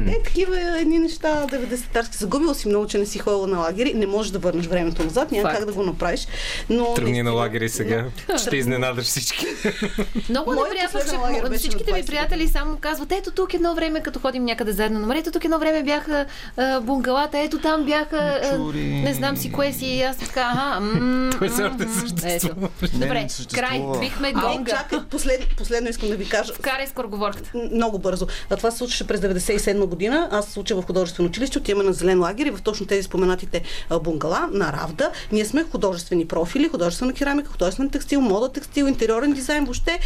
Е, такива едни неща, 90-тарски. Загубила си много, че не си ходила на лагери. Не можеш да върнеш времето назад, няма как да го направиш. Но,
Тръгни на лагери сега. Ще изненадаш всички.
Много неприятно, че всичките ми приятели само казват, ето тук едно време, като ходим някъде заедно на море, ето тук едно време бяха бунгалата, ето там бяха, не знам си кое си. Аз така, ага,
той все още съществува.
Добре, край. Бихме гонга.
Чакай, послед, последно искам да ви кажа.
Вкарай скороговорката.
Много бързо. А това се случваше през 97 година. Аз се уча в художествено училище, отиваме на зелен лагер и в точно тези споменатите бунгала на Равда. Ние сме художествени профили, художествена керамика, художествен текстил, мода текстил, интериорен дизайн, въобще.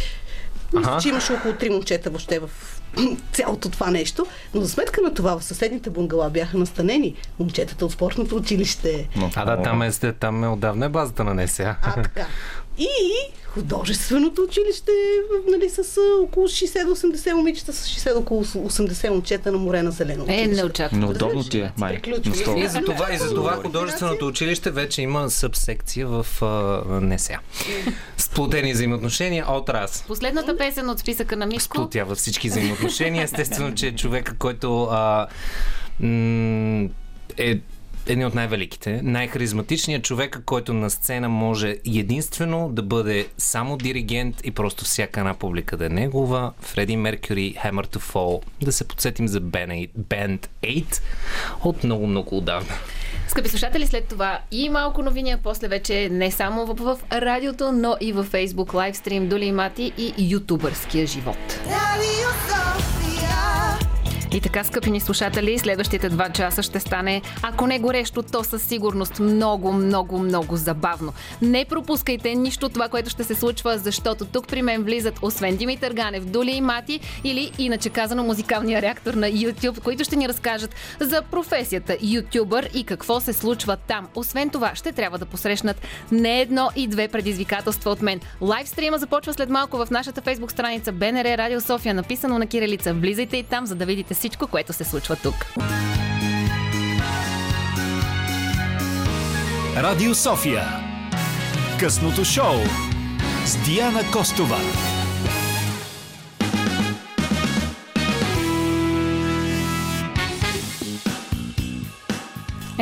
Мисля, че имаше около три момчета въобще в цялото това нещо. Но за сметка на това в съседните бунгала бяха настанени момчетата от спортното училище.
А да, там е, там е отдавна е базата на НСА.
А, така. И художественото училище нали, с около 60-80 момичета, с 60 около 80 момчета на море на зелено.
Е, не очаквам.
Неудобно ти е, май.
И за това, и за това художественото училище вече има събсекция в uh, НСА. Сплотени взаимоотношения от раз.
Последната песен от списъка на Мишко.
Сплотява всички взаимоотношения. Естествено, че човека, който uh, м- е един от най-великите, най-харизматичният човек, който на сцена може единствено да бъде само диригент и просто всяка една публика да е негова. Фреди Меркюри, Hammer to Fall. Да се подсетим за Band 8 от много-много отдавна.
Скъпи слушатели, след това и малко новини, а после вече не само в, в радиото, но и във Facebook лайвстрим Доли Мати и ютубърския живот. Радио и така, скъпи ни слушатели, следващите два часа ще стане, ако не горещо, то със сигурност много, много, много забавно. Не пропускайте нищо това, което ще се случва, защото тук при мен влизат, освен Димитър Ганев, Дули и Мати, или иначе казано музикалния реактор на YouTube, които ще ни разкажат за професията ютубър и какво се случва там. Освен това, ще трябва да посрещнат не едно и две предизвикателства от мен. Лайвстрима започва след малко в нашата фейсбук страница БНР Радио София, написано на кирилица. Влизайте и там, за да видите всичко, което се случва тук.
Радио София. Късното шоу с Диана Костова.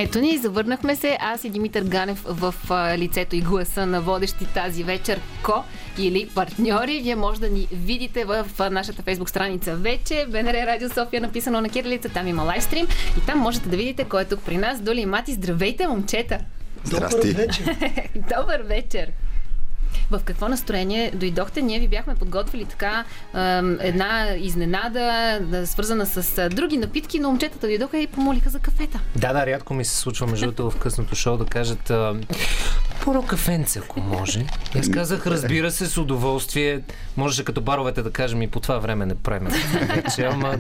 Ето ни, завърнахме се. Аз и Димитър Ганев в лицето и гласа на водещи тази вечер ко или партньори. Вие може да ни видите в нашата фейсбук страница вече. БНР Радио София написано на кирилица. Там има лайвстрим и там можете да видите кой е тук при нас. Доли и Мати, здравейте, момчета!
Здрасти! Добър вечер!
Добър вечер! В какво настроение дойдохте? Ние ви бяхме подготвили така една изненада, свързана с други напитки, но момчетата дойдоха и помолиха за кафета.
Да, да, рядко ми се случва между другото в късното шоу да кажат първо кафенце, ако може. Аз казах, разбира се, с удоволствие. Можеше като баровете да кажем и по това време не правим вече, ама...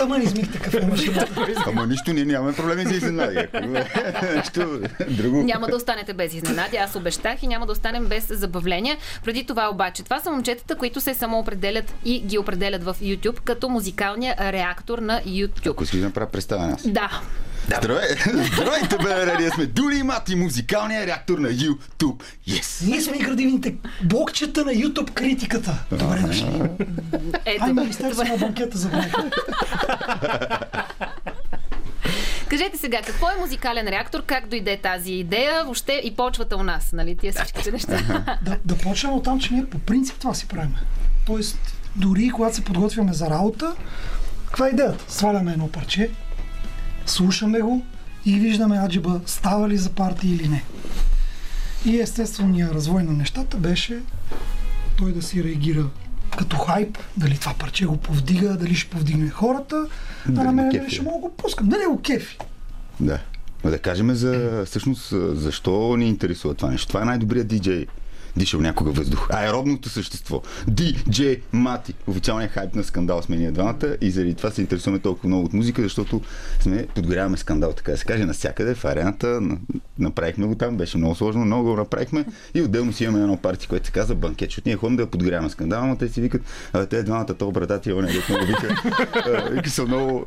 Ама не измихте кафе машината.
Ама нищо, ние нямаме проблеми за изненади. Нещо
друго. Няма да останете без изненади. Аз обещах и няма да останем без забавления. Преди това обаче, това са момчетата, които се самоопределят и ги определят в YouTube като музикалния реактор на YouTube.
Ако си да направя представя аз.
Да.
Да. Здравей, здравейте, бе, ние сме Дури и Мати, музикалния реактор на YouTube. Yes!
Ние сме и градивните блокчета на YouTube критиката. Добре дошли. Ето, Ай, Министерство на банкета за
Кажете сега, какво е музикален реактор, как дойде тази идея, въобще и почвата у нас, нали, тия всичките неща?
да, да почнем от там, че ние по принцип това си правим. Тоест, дори когато се подготвяме за работа, каква е идеята? Сваляме едно парче, слушаме го и виждаме аджиба става ли за партия или не. И естественият развой на нещата беше той да си реагира като хайп, дали това парче го повдига, дали ще повдигне хората, а на мен дали ще мога го пускам, дали го кефи.
Да. Да кажем за всъщност защо ни интересува това нещо. Това е най-добрият диджей дишал някога въздух. Аеробното същество. DJ Мати. Официалният хайп на скандал сме ние двамата и заради това се интересуваме толкова много от музика, защото сме подгоряваме скандал, така да се каже, навсякъде в арената. Направихме го там, беше много сложно, много го направихме и отделно си имаме едно парти, което се казва банкет, защото ние ходим да подгоряваме скандал, но те си викат, а, те двамата то братати, не много вика. Са много,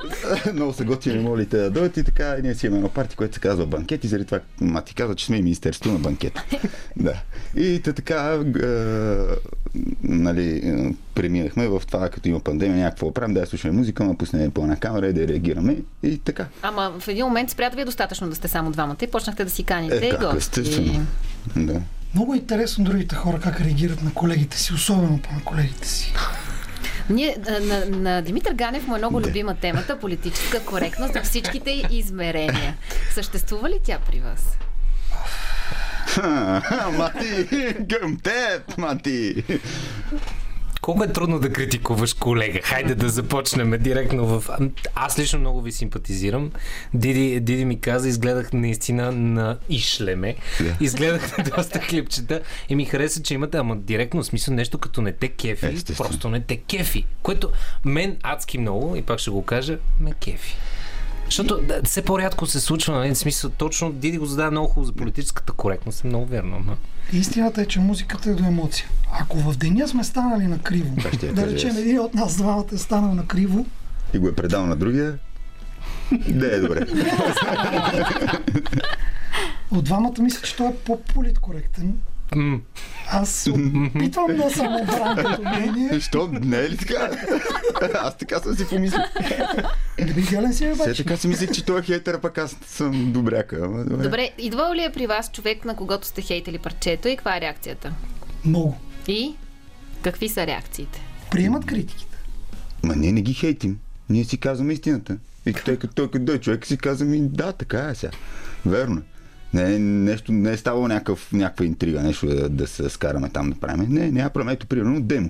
много са готини, моли те да дойдат и така. И ние си имаме едно парти, което се казва банкет и заради това Мати каза, че сме и Министерство на банкет. да. И така, е, нали, преминахме в това, като има пандемия, някакво правим, да слушаме музика, да пуснем по една камера и да реагираме и така.
Ама в един момент спря да ви е достатъчно да сте само двамата и почнахте да си каните
е, как, гости. Естествено. Да.
Много е интересно другите хора как реагират на колегите си, особено по на колегите си.
Ние, на, на Димитър Ганев му е много да. любима темата политическа коректност за всичките измерения. Съществува ли тя при вас?
Мати, към теб, Мати.
Колко е трудно да критикуваш колега? Хайде да започнем директно в... Аз лично много ви симпатизирам. Диди, Диди ми каза, изгледах наистина на Ишлеме. Yeah. Изгледах доста клипчета и ми хареса, че имате, ама директно в смисъл нещо като не те кефи. Естествено. Просто не те кефи. Което мен адски много, и пак ще го кажа, ме кефи. Защото да, все по-рядко се случва, нали? В смисъл, точно Диди го задава много хубаво за политическата коректност, е много верно. Но...
Истината е, че музиката е до емоция. Ако в деня сме станали на криво, да речем един от нас двамата е станал на криво
и го е предал на другия, да е добре.
от двамата мисля, че той е по-политкоректен. Аз се опитвам да съм обран като мнение.
Що? Не е ли така? Аз така съм си помислил.
Гелен си е
Все така си мислих, че той е хейтер, пък аз съм добряка.
добре. добре, идва ли е при вас човек, на когото сте хейтели парчето и каква е реакцията?
Много.
И? Какви са реакциите?
Приемат критиките.
Ма ние не ги хейтим. Ние си казваме истината. И той като той като човек си казваме, да, така е сега. Верно. Не, нещо, не е ставало някакъв, някаква интрига, нещо да, да се скараме там да правим. Не, няма проблем. Ето, примерно, демо.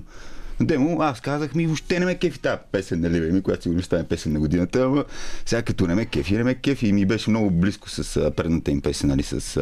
Демо, аз казах ми, въобще не ме кефи тази песен, нали, ми, която сигурно стане песен на годината, ама сега като не ме кефи, не ме кефи и ми беше много близко с предната им песен, нали, с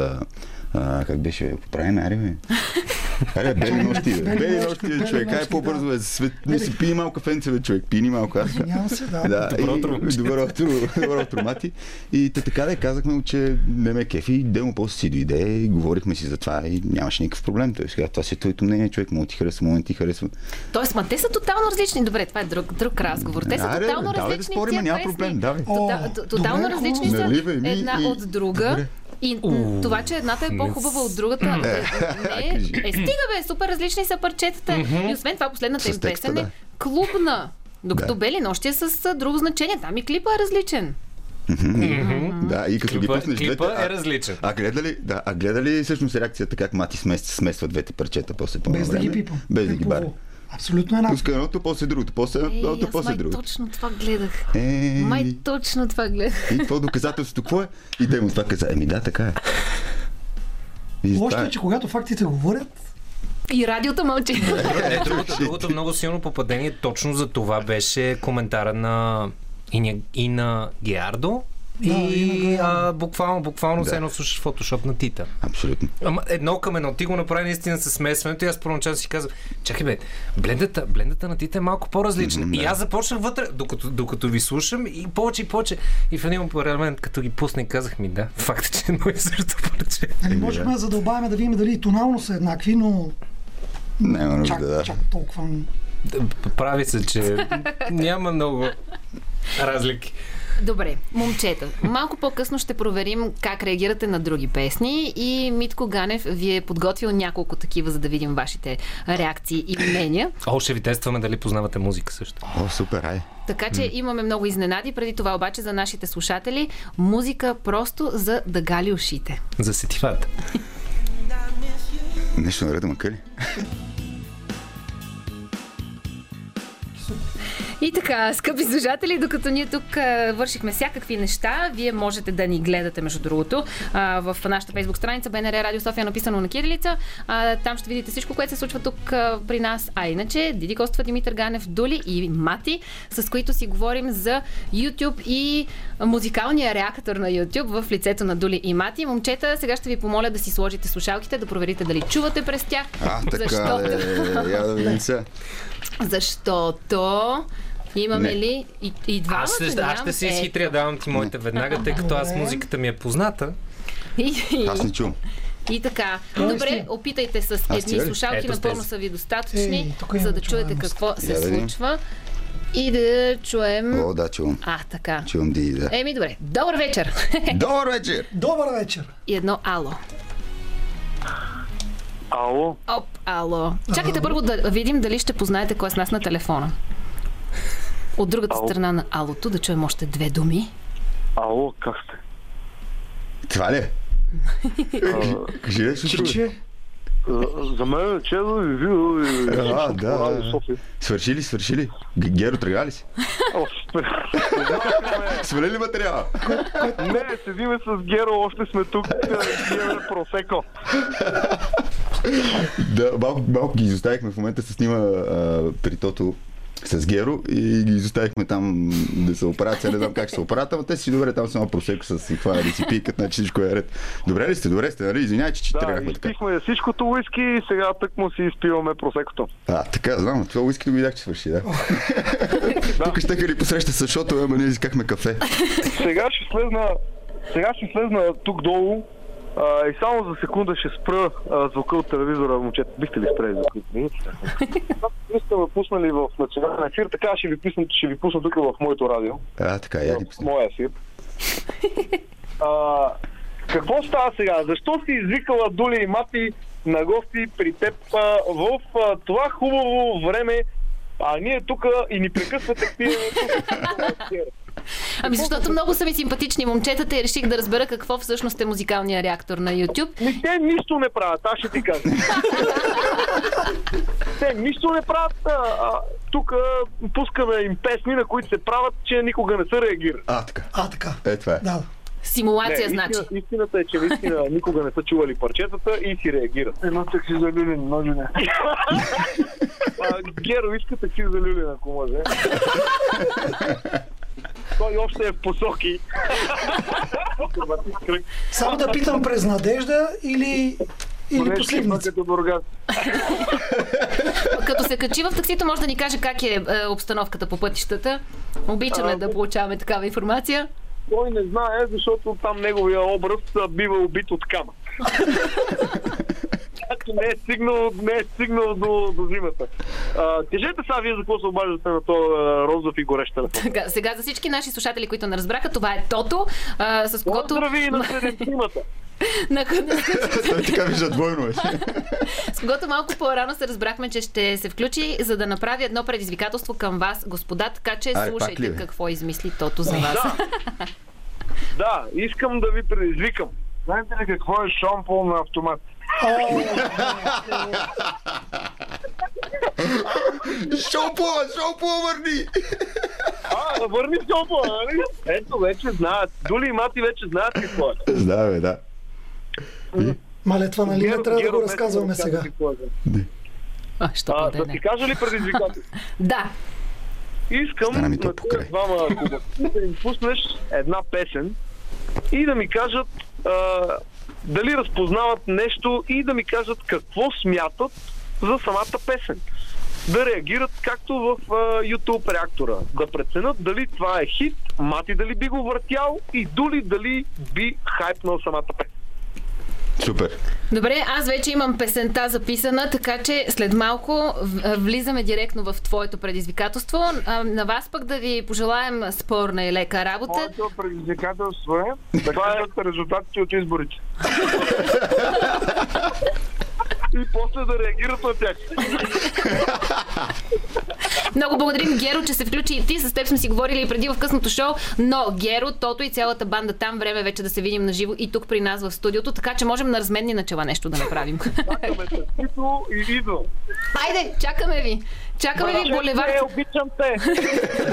как беше? Поправим, аре, бе. Аре, бели нощи, бе. Бели нощи, бе, човек. Ай, по-бързо, бе. Свет... Не си пи малко фенце, бе, човек. Пини малко. Аз.
Няма се, да. да
добро утро.
Добро утро, добро утро, мати. И те така да казахме, че не ме кефи. Демо после си дойде и говорихме си за това и нямаше никакъв проблем. Той сега това си е твоето мнение, човек. Му ти харесва, му ти харесва.
Тоест, ма те са тотално различни. Добре, това е друг, друг разговор. Те са тотално
различни. Да, спорим, няма проблем. Давай.
Тотално различни са една от друга. И У, това, че едната е по-хубава от другата, не, не, е, стига бе, супер различни са парчетата. И освен това, последната им песен е клубна. Докато Бели нощи е с друго значение. Там и клипа е различен.
да, и като
клипа,
ги пуснеш
клипа двете, е различен.
А, а гледали, да, а гледали всъщност реакцията как Мати смесва, смесва двете парчета после по
Без да ги пипам.
Без да ги бар.
Абсолютно една.
Пуска едното, после другото, после едното, после другото.
точно това гледах. Е... Май точно това гледах.
И какво доказателството, какво е? И те му това каза, еми да, така е.
Лошото е, че когато фактите говорят,
и радиото мълчи.
Е, другото, другото много силно попадение точно за това беше коментара на и, и на Геардо, да, и а, буквално, буквално да. се едно слушаш фотошоп на Тита.
Абсолютно.
Ама едно към едно. Ти го направи наистина с смесването и аз първоначално си казвам, чакай бе, блендата, блендата на Тита е малко по-различна. Mm-hmm, и аз започнах вътре, докато, докато ви слушам и повече и повече. И в един момент, като ги пусна, казах ми да, факт е, че е едно и също парче.
Нали, можем да задълбаваме да видим дали тонално са еднакви, но
няма нужда,
чак,
да.
Чак толкова.
Прави се, че няма много разлики.
Добре, момчета, малко по-късно ще проверим как реагирате на други песни и Митко Ганев ви е подготвил няколко такива, за да видим вашите реакции и мнения.
О, ще ви тестваме дали познавате музика също.
О, супер, ай.
Така че имаме много изненади. Преди това обаче за нашите слушатели музика просто за да гали ушите.
За сетивата.
Нещо наред, макар ли?
И така, скъпи служатели, докато ние тук а, вършихме всякакви неща, вие можете да ни гледате, между другото, а, в нашата фейсбук страница БНР Радио София, написано на кирилица. А, там ще видите всичко, което се случва тук а, при нас. А иначе, Диди Костова, Димитър Ганев, Дули и Мати, с които си говорим за YouTube и музикалния реактор на YouTube в лицето на Дули и Мати. Момчета, сега ще ви помоля да си сложите слушалките, да проверите дали чувате през тях.
А, така защото... е, я да видим
Защото Имаме не. ли и, и двамата?
Аз ще, аз ще си изхитря, давам ти моите веднага, тъй като аз музиката ми е позната.
Аз не чувам.
И така. Добре, опитайте с едни слушалки, напълно са ви достатъчни, за да чуете какво се случва. И да чуем...
О, да, чувам.
А, така.
Чувам ди, да.
Еми, добре. Добър вечер!
Добър вечер!
Добър вечер!
И едно ало.
Ало?
Оп, ало. Чакайте първо да видим дали ще познаете кой е с нас на телефона. От другата Ало. страна на алото да чуем още две думи.
Ало, как сте?
Това ли? Кажи нещо,
Чиче.
За мен е чедо и
ви А, да. Свърши ли, свърши ли? Геро, тръга ли си? Свали ли материала?
Не, седиме с Геро, още сме тук, пиеме просеко.
Да, малко, малко ги изоставихме в момента се снима а, при Тото с Геро и ги изоставихме там да се оправят. Не знам как се оправят, ама те си добре там само просеко с и хвана да си пикат, значи всичко е ред. Добре ли сте? Добре сте, нали? Извинявай, че, че
да,
тръгнахме така.
Да, всичкото уиски и сега тък му си изпиваме просекото.
А, така, знам. Това уискито го видях, че свърши, да. Тук ще ли посреща с шото, ама ние изкахме кафе.
сега ще слезна сега ще слезна тук долу а, и само за секунда ще спра а, звука от телевизора, момчета. Бихте ли спрели звука? Не сте ме пуснали в национален ефир, така ще ви, пусна, ще ви пусна тук в моето радио.
А, така, я ги
пусна. Моя ефир. А, какво става сега? Защо си извикала Дули и Мати на гости при теб а, в а, това хубаво време, а ние тук и ни прекъсвате пиенето.
Ами защото много са ми симпатични момчетата и реших да разбера какво всъщност е музикалния реактор на YouTube.
Ми, те нищо не правят, аз ще ти кажа. те нищо не правят. А, а, тук пускаме им песни, на които се правят, че никога не са реагирали.
А, така.
А, така.
Е, това е.
Да.
Симулация, не, значи.
Истина, истината е, че наистина никога не са чували парчетата и си реагират.
Едно такси за люлин, може не.
Геро иска такси за люлин, ако може. Той още е в посоки.
Само да питам през надежда или или последница.
Като се качи в таксито, може да ни каже как е, е обстановката по пътищата. Обичаме а, да получаваме такава информация.
Той не знае, защото там неговия образ бива убит от камък. не е стигнал, не е стигнал до, до зимата. А, кажете сега вие за какво се обаждате на този розов и горещ телефон.
Сега, сега за всички наши слушатели, които не разбраха, това е Тото, а, с когото...
Здрави на седемцимата.
на
Той така вижда двойно.
С когото малко по-рано се разбрахме, че ще се включи, за да направи едно предизвикателство към вас, господа, така че
Аре,
слушайте
бе?
какво измисли Тото за вас.
Да. да, искам да ви предизвикам. Знаете ли какво е шомпол на автомат?
Шоупова, шоупова върни!
А, върни шомпола, нали? Ето, вече знаят. Дули и Мати вече знаят какво е.
Да, бе, да.
Мале, това нали не
Геро-
трябва да го разказваме сега.
е.
А, що
А,
да
ти кажа ли предизвикателство?
Да,
Искам на тия двама да им пуснеш една песен и да ми кажат а, дали разпознават нещо и да ми кажат какво смятат за самата песен. Да реагират както в а, YouTube реактора. Да преценят дали това е хит, Мати дали би го въртял и Дули дали би хайпнал самата песен.
Супер.
Добре, аз вече имам песента записана, така че след малко влизаме директно в твоето предизвикателство. На вас пък да ви пожелаем спорна и лека работа.
Моето предизвикателство е да кажат резултатите от изборите. и после да реагират на тях.
Много благодарим, Геро, че се включи и ти. С теб сме си говорили и преди в късното шоу, но Геро, Тото и цялата банда там време вече да се видим на живо и тук при нас в студиото, така че можем на разменни начала нещо да направим.
Чакаме тестито и идвам.
Айде, чакаме ви! Чакаме ви, булевард,
Е, обичам те.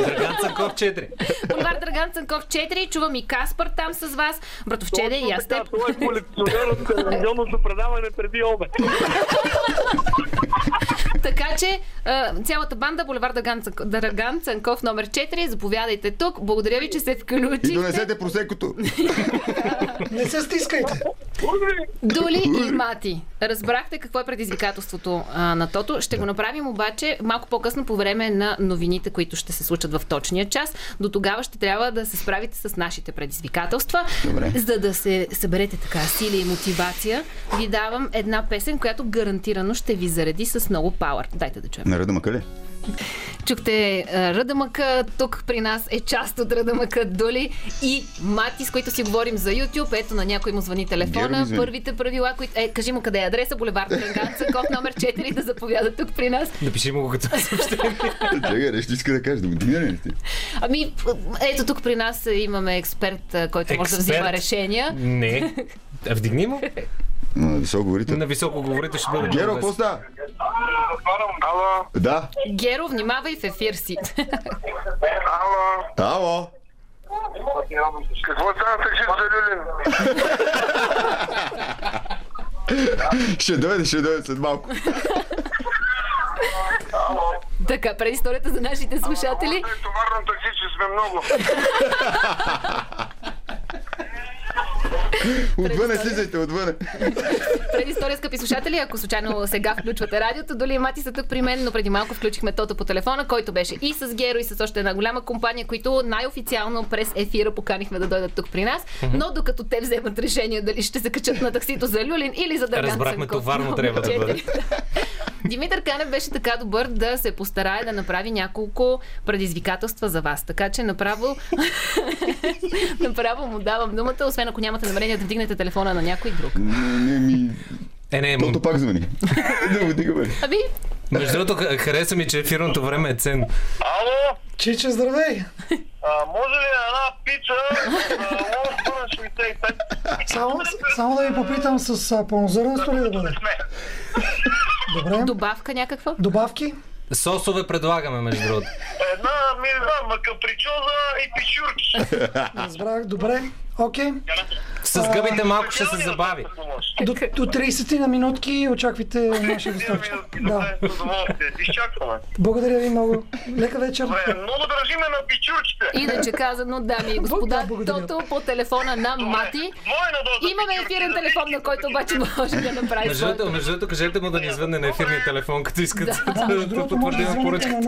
Драган Цанков 4.
булевард Драган Цанков 4. Чувам и Каспар там с вас. Братовчеде и аз теб.
Той е колекционер от телевизионното предаване преди обед.
Така че цялата банда Булевар Драган, Цанк- Драган Цанков номер 4. Заповядайте тук. Благодаря ви, че се
И
включихте.
донесете просекото.
Не се стискайте.
Дули и Мати. Разбрахте какво е предизвикателството а, на Тото. Ще го направим обаче малко по-късно по време на новините, които ще се случат в точния час. До тогава ще трябва да се справите с нашите предизвикателства.
Добре.
За да се съберете така сили и мотивация, ви давам една песен, която гарантирано ще ви зареди с много пауър. Дайте да чуем.
На ръда мака ли?
Чухте Ръдамъка, тук при нас е част от Ръдамъка Дули и Мати, с които си говорим за YouTube. Ето на някой му звъни телефона. Първите правила, които... Е, кажи му къде е адреса, булевард Дранганца, код номер 4 да заповяда тук при нас.
Напиши му го като съобщение.
Чакай, нещо иска да кажеш, да му дигне ли ти?
Ами, ето тук при нас имаме експерт, който може да взима решения.
Не. А вдигни му.
На високо говорите.
На високо говорите ще бъде.
Геро, какво става?
Ало,
Да.
Геро, внимавай в ефир си.
ало.
Ало.
Какво става такси за Люлин?
Ще дойде, ще дойде след малко.
така, предисторията за нашите слушатели.
Товарно такси, че сме много.
Отвъне слизайте, отвъне.
Предистория, скъпи слушатели, ако случайно сега включвате радиото, Доли Мати са тук при мен, но преди малко включихме Тото по телефона, който беше и с Геро, и с още една голяма компания, които най-официално през ефира поканихме да дойдат тук при нас. Но докато те вземат решение дали ще се качат на таксито за Люлин или за Дърган
Разбрахме, товарно трябва да бъде.
4. Димитър Канев беше така добър да се постарае да направи няколко предизвикателства за вас. Така че направо, направо му давам думата, освен ако нямате намерение да вдигнете телефона на някой друг.
Не, не ми...
Е, не, м-
Тото пак звъни. Да му дига, бе.
Ами,
между другото, хареса ми, че ефирното време е ценно.
Ало,
Чиче, здравей!
а, може ли една лост на 65?
Само, само да ви попитам с пълнозърнесто ли да бъде? Добре.
добавка някаква?
Добавки?
Сосове предлагаме, между другото.
Една, ми не знам, макапричоза и пичурки.
Разбрах. Добре. Окей.
С гъбите малко ще се забави.
До, до 30 на минутки очаквайте нашия доставчик. Да.
Удоволствие. Изчакваме.
Благодаря ви много. Лека вечер.
Добре, много държиме на пичурките.
Иначе казано, дами и господа,
Да.
Тото по телефона на Мати.
Двойна доза
Имаме ефирен телефон, на който обаче може да направи
Между другото,
своето.
между другото, кажете му да ни звънне на ефирния телефон, като искат
Да.
Да, между
да
другото, може да
потвърдим
звъните
поръчка.
на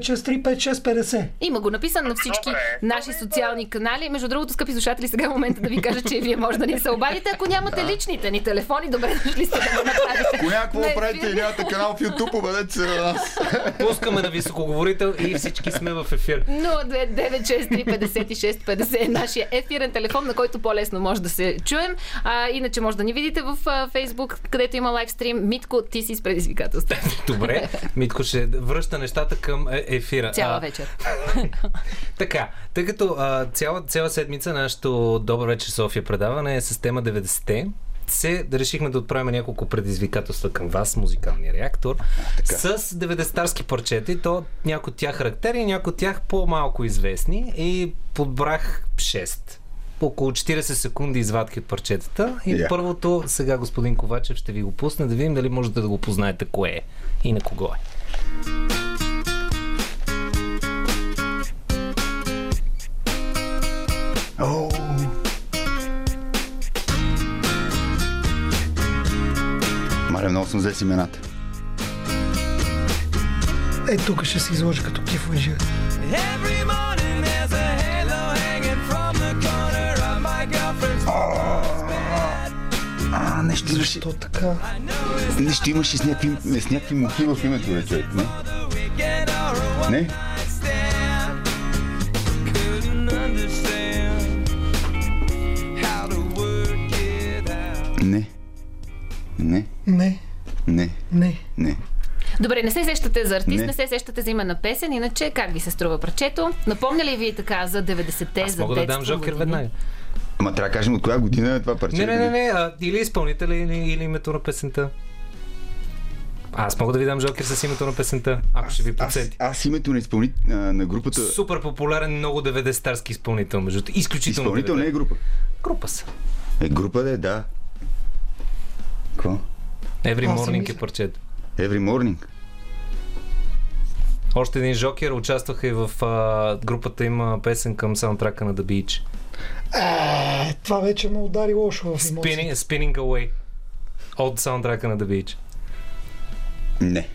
029635650.
Има го написан на всички
Добре.
наши социални канали. Между другото, скъпи слушатели, сега е момента да ви кажа, че вие може да ни се обадите, ако нямате личните. Ефирени телефони. Добре дошли сте да го направите.
Ако някакво правите и нямате канал в YouTube, обадете се на нас.
Пускаме на високоговорител и всички сме в ефир.
029635650 е нашия ефирен телефон, на който по-лесно може да се чуем. А, иначе може да ни видите в Facebook, където има лайвстрим. Митко, ти си с предизвикателство.
Добре, Митко ще връща нещата към е, ефира.
Цяла вечер.
така, тъй като а, цяла, цяла седмица нашето Добър вечер София предаване е с тема 90-те, се решихме да отправим няколко предизвикателства към вас, музикалния реактор, а, с 90-тарски парчета и то някои от тях характерни, някои от тях по-малко известни и подбрах 6 около 40 секунди извадки от парчетата. И yeah. първото, сега господин Ковачев ще ви го пусне, да видим дали можете да го познаете кое е и на кого е.
Oh. Маре, много съм взе с имената.
Е, тук ще се изложи като кифо и жива.
А, нещо имаш.
Защо така?
Нещо имаш и с някакви, с някакви мухи в името, бе, човек. Не? Не? Не. Не.
Не.
Не.
Не.
Не.
Добре, не се сещате за артист, не,
Не.
се сещате за име на песен, иначе как ви се струва прачето? Напомня ли ви така за 90-те,
Аз
за
мога да дам Жокер веднага.
Ама трябва да кажем от коя година е това парче.
Не, не, не, не, а, или изпълнителя, или, или името на песента. Аз мога да ви дам Жокер с името на песента, ако ще ви
Аз,
подсети.
аз името на изпълнит а, на групата.
Супер популярен, много 90-старски изпълнител, между. Изключително
Изпълнител не е
90.
група.
Група са.
Е, група да е, да. Какво?
Every Morning е парчето.
Every morning.
Още един Жокер участваха и в а, групата има песен към саундтрака на The Beach.
Е, това вече ме удари лошо в емоции.
Spinning, spinning Away. От саундтрака на The Beach.
Не.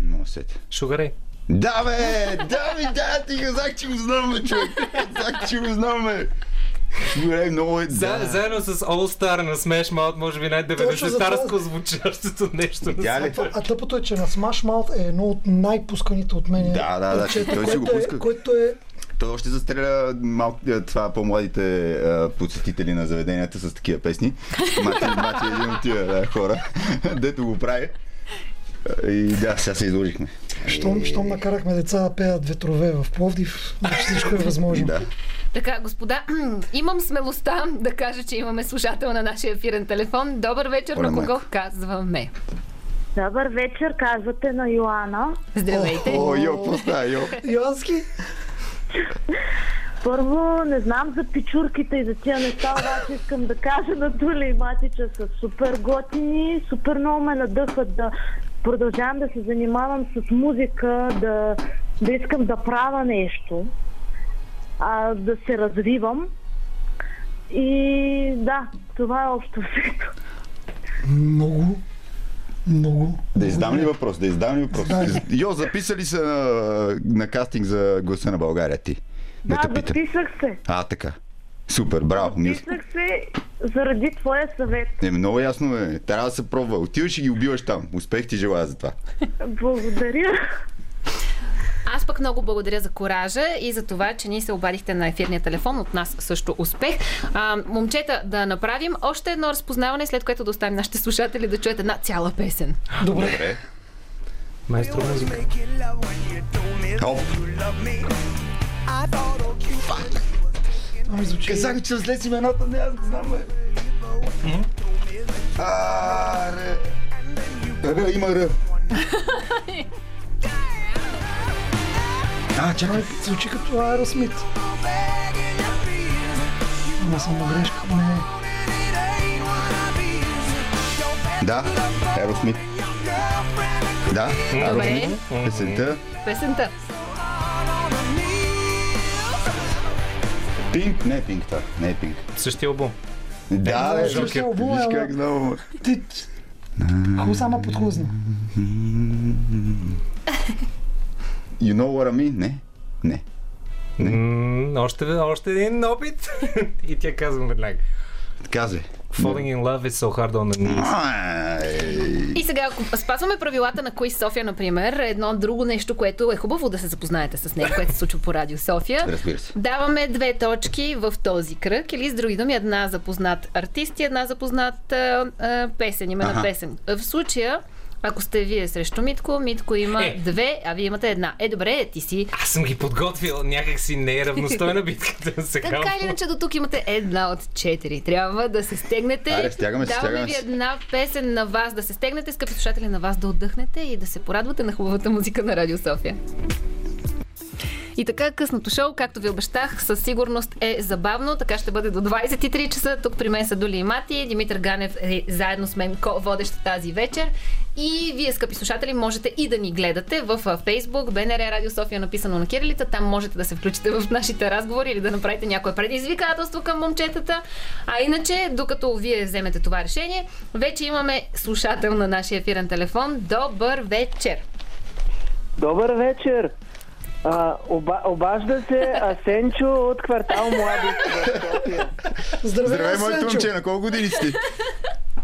Не да сетя.
Ray.
Да, бе! Да, бе, да, ти казах, че го знам, бе, човек. Казах, че го знам, бе. Добре, много е.
За,
Да.
заедно с All Star на Smash Mouth, може би
Точно за
най-90-тарско
това-
звучащото нещо.
Видя ли?
света.
А тъпото е, че на Smash Mouth е едно от най-пусканите от мен.
Да, да, да,
парчета,
той си го
е-
пуска.
Което е
Той още застреля малко, е, това по-младите а, посетители на заведенията с такива песни. Мати, мати е един от тия да, хора, дето го прави. И да, сега се изложихме.
Щом, щом накарахме деца да пеят ветрове в Пловдив, всичко е възможно.
Да.
Така, господа, имам смелостта да кажа, че имаме слушател на нашия ефирен телефон. Добър вечер,
Оля,
на кого
майко.
казваме?
Добър вечер, казвате на Йоана.
Здравейте!
О, йо, какво става, йо?
Йоански,
Първо, не знам за пичурките и за тия неща, обаче искам да кажа на Тули и Матича са супер готини, супер много ме надъхват да продължавам да се занимавам с музика, да, да искам да правя нещо, а, да се развивам. И да, това е общо взето.
много, много.
Да издам ли въпрос? Да издам ли въпрос?
Да.
Йо, записали се на, на кастинг за гласа на България ти? Да,
Да, записах се.
А, така. Супер, браво.
Записах се заради твоя съвет.
Не, много ясно е. Трябва да се пробва. Отиваш и ги убиваш там. Успех ти желая за това.
Благодаря.
Аз пък много благодаря за коража и за това, че ни се обадихте на ефирния телефон. От нас също успех. А, момчета, да направим още едно разпознаване, след което да оставим нашите слушатели да чуят една цяла песен.
Добре.
Добре.
Майстор музика.
Ами звучи.
Казах, че след имената, не аз го знам, бе. А, ре. Р, има Р.
А, чакай, звучи като Аеросмит. Ама съм на грешка. Не.
Да, Аеросмит. Да, Аеросмит. Песента.
песента.
Пинк, не е Пинк това, не е Пинк.
Същия албум.
Да, бе,
Жокер.
Жокер, виж как знам.
Ти... Хубаво само подхлъзна.
You know what I mean? Не, не.
М, още, още един опит. и тя казвам веднага.
Казе.
Falling in love is so hard on the knees.
И сега, ако спазваме правилата на Кои София, например, едно друго нещо, което е хубаво да се запознаете с него, което се случва по Радио София.
Разбира се.
Даваме две точки в този кръг, или с други думи, една запознат артист и една запознат а, а, песен, име на песен. В случая ако сте вие срещу Митко, Митко има е. две, а вие имате една. Е, добре, ти си.
Аз съм ги подготвил, някак си не е равностойна битката сега.
Така или иначе до тук имате една от четири. Трябва да се стегнете.
Аре, стягаме,
Даваме
стягаме
ви една песен на вас да се стегнете, скъпи слушатели, на вас да отдъхнете и да се порадвате на хубавата музика на Радио София. И така късното шоу, както ви обещах, със сигурност е забавно. Така ще бъде до 23 часа. Тук при мен са Доли и Мати. Димитър Ганев е заедно с мен водеща тази вечер. И вие, скъпи слушатели, можете и да ни гледате в Facebook, БНР Радио София, написано на кирилица. Там можете да се включите в нашите разговори или да направите някое предизвикателство към момчетата. А иначе, докато вие вземете това решение, вече имаме слушател на нашия ефирен телефон. Добър вечер!
Добър вечер! А, оба, обажда се Асенчо от квартал Младост в София.
Здравей, Здравей моето момче, на колко години сте?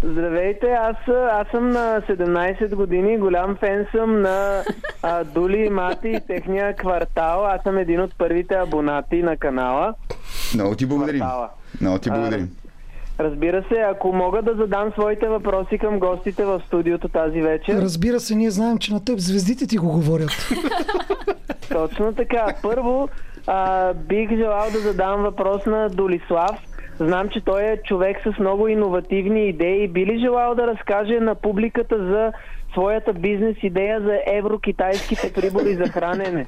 Здравейте, аз, аз съм на 17 години, голям фен съм на а, Дули и Мати и техния квартал. Аз съм един от първите абонати на канала.
Много ти благодарим. Много ти благодарим.
Разбира се, ако мога да задам своите въпроси към гостите в студиото тази вечер.
Разбира се, ние знаем, че на теб звездите ти го говорят.
Точно така. Първо, а, бих желал да задам въпрос на Долислав. Знам, че той е човек с много иновативни идеи. Би ли желал да разкаже на публиката за своята бизнес идея за еврокитайските прибори за хранене?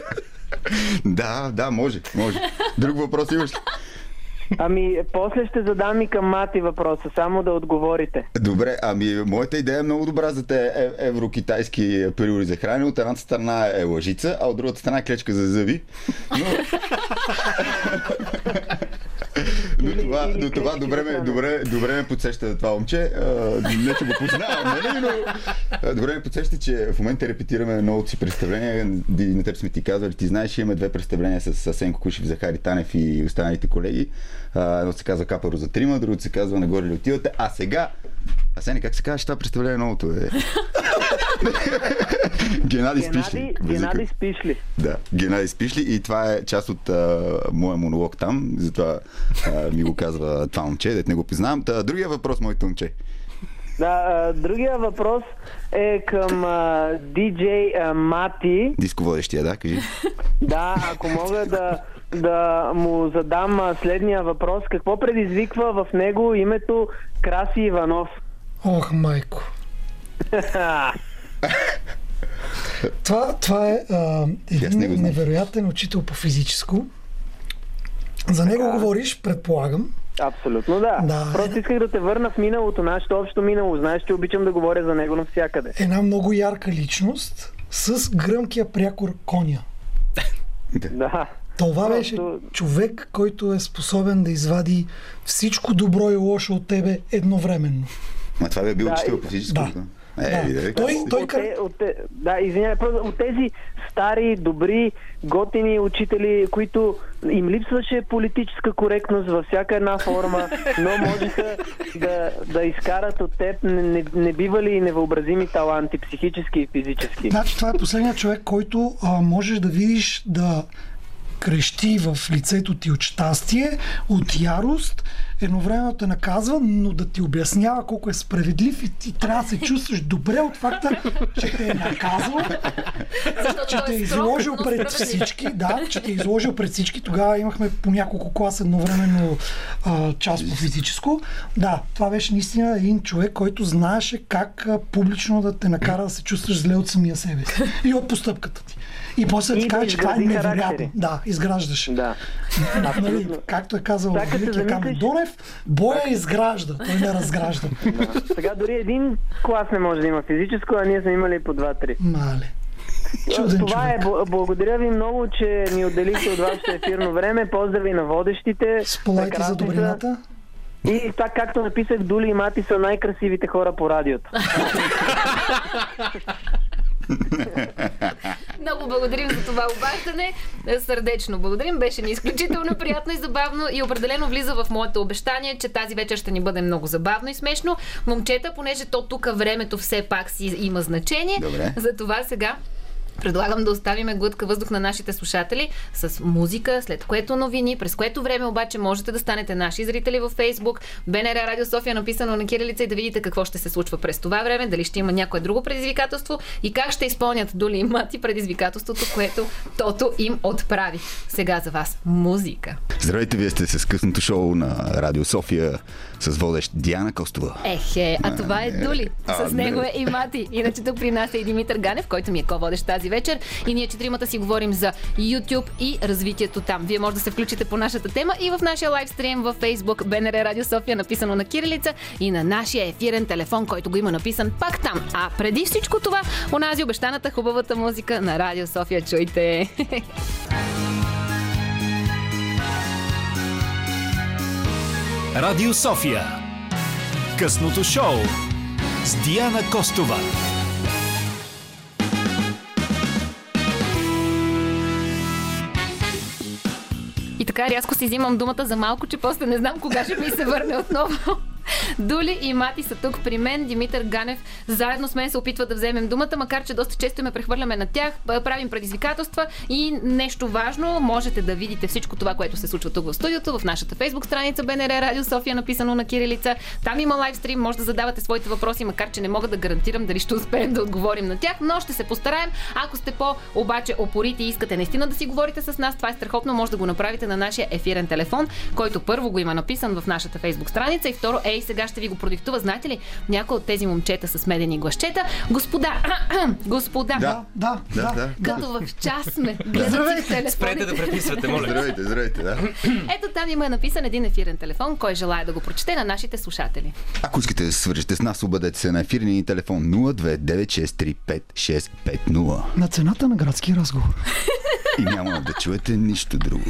да, да, може, може. Друг въпрос имаш ли?
Ами, после ще задам и към Мати въпроса, само да отговорите.
Добре, ами моята идея е много добра за те е, еврокитайски периоди за хранене. От едната страна е лъжица, а от другата страна е клечка за зъби. Но... до това, до това добре, ме, добре, добре ме подсеща това момче. А, не, че го познавам, нали, но а, добре ме подсеща, че в момента репетираме новото си представление. На теб сме ти казвали, ти знаеш, имаме две представления с Асенко Кушев, Захари Танев и останалите колеги. Едното се казва Капаро за трима, другото се казва Нагоре ли отивате. А сега Асене, как се казва, това представление новото е? Геннади Спишли.
Геннади Спишли.
Да, Геннади Спишли и това е част от а, моя монолог там, затова а, ми го казва това момче, дет не го признавам. Та, другия въпрос, моето момче.
Да, а, другия въпрос е към а, диджей а, Мати.
Дисководещия, да, кажи.
Да, ако мога да, да му задам а, следния въпрос. Какво предизвиква в него името Краси Иванов?
Ох, майко. това, това е а, един невероятен учител по физическо. За него така. говориш, предполагам.
Абсолютно да. да. Просто исках да те върна в миналото, нашето общо минало. Знаеш, че обичам да говоря за него навсякъде.
Една много ярка личност с гръмкия прякор коня.
да.
Това Просто... беше човек, който е способен да извади всичко добро и лошо от тебе едновременно.
Ма това бе бил да, учител по физическо. Да.
Е, да. той, той... От,
те, от, те, да, извинявай, от тези стари, добри, готини учители, които им липсваше политическа коректност във всяка една форма, но можеха да, да изкарат от теб небивали и невъобразими таланти, психически и физически.
Значи това е последният човек, който а, можеш да видиш да крещи в лицето ти от щастие, от ярост, едновременно те наказва, но да ти обяснява колко е справедлив и ти трябва да се чувстваш добре от факта, че те е наказал, че те е, е изложил пред всички. Да, че те е изложил пред всички. Тогава имахме по няколко класа едновременно а, част по физическо. Да, това беше наистина един човек, който знаеше как публично да те накара да се чувстваш зле от самия себе си и от постъпката ти. И после ти кажа, че това е невероятно. Да, изграждаш.
Да.
нали, както е казал Великия Камен Донев, боя изгражда, той не разгражда.
Да. Сега дори един клас не може да има физическо, а ние сме имали по два-три.
Мале. Чуден
Това е. човек. е. Благодаря ви много, че ни отделихте от вашето ефирно време. Поздрави на водещите.
Сполайте за добрината.
И така, както написах, Дули и Мати са най-красивите хора по радиото.
Много благодарим за това обаждане. Сърдечно благодарим. Беше ни изключително приятно и забавно и определено влиза в моето обещание, че тази вечер ще ни бъде много забавно и смешно. Момчета, понеже то тук времето все пак си има значение.
Добре.
Затова сега Предлагам да оставим глътка въздух на нашите слушатели с музика, след което новини, през което време обаче можете да станете наши зрители във Facebook, БНР Радио София написано на кирилица и да видите какво ще се случва през това време, дали ще има някое друго предизвикателство и как ще изпълнят Доли и Мати предизвикателството, което Тото им отправи. Сега за вас музика.
Здравейте, вие сте с късното шоу на Радио София с водещ Диана Костова.
Ехе, а това е Дули. С него е и Мати. Иначе тук при нас е и Димитър Ганев, който ми е ко-водещ тази вечер. И ние четиримата си говорим за YouTube и развитието там. Вие може да се включите по нашата тема и в нашия лайвстрим във Facebook БНР Радио София, написано на кирилица и на нашия ефирен телефон, който го има написан пак там. А преди всичко това, онази обещаната хубавата музика на Радио София. Чуйте!
Радио София. Късното шоу с Диана Костова.
И така рязко си взимам думата за малко, че после не знам кога ще ми се върне отново. Дули и Мати са тук при мен. Димитър Ганев заедно с мен се опитва да вземем думата, макар че доста често ме прехвърляме на тях. Правим предизвикателства и нещо важно. Можете да видите всичко това, което се случва тук в студиото, в нашата фейсбук страница БНР Радио София, написано на кирилица. Там има лайвстрим, може да задавате своите въпроси, макар че не мога да гарантирам дали ще успеем да отговорим на тях, но ще се постараем. Ако сте по обаче опорити и искате наистина да си говорите с нас, това е страхотно, може да го направите на нашия ефирен телефон, който първо го има написан в нашата фейсбук страница и второ, ей, сега ще ви го продиктува. Знаете ли, някои от тези момчета с медени гласчета, господа, господа,
Да,
Да, да,
да.
като в час сме, си
Спрете да преписвате, моля.
Здравейте, здравейте, да.
Ето там има написан един ефирен телефон, кой желая да го прочете на нашите слушатели.
Ако искате да се свържете с нас, обадете се на ефирния ни телефон 029635650
На цената на градски разговор.
и няма да чуете нищо друго.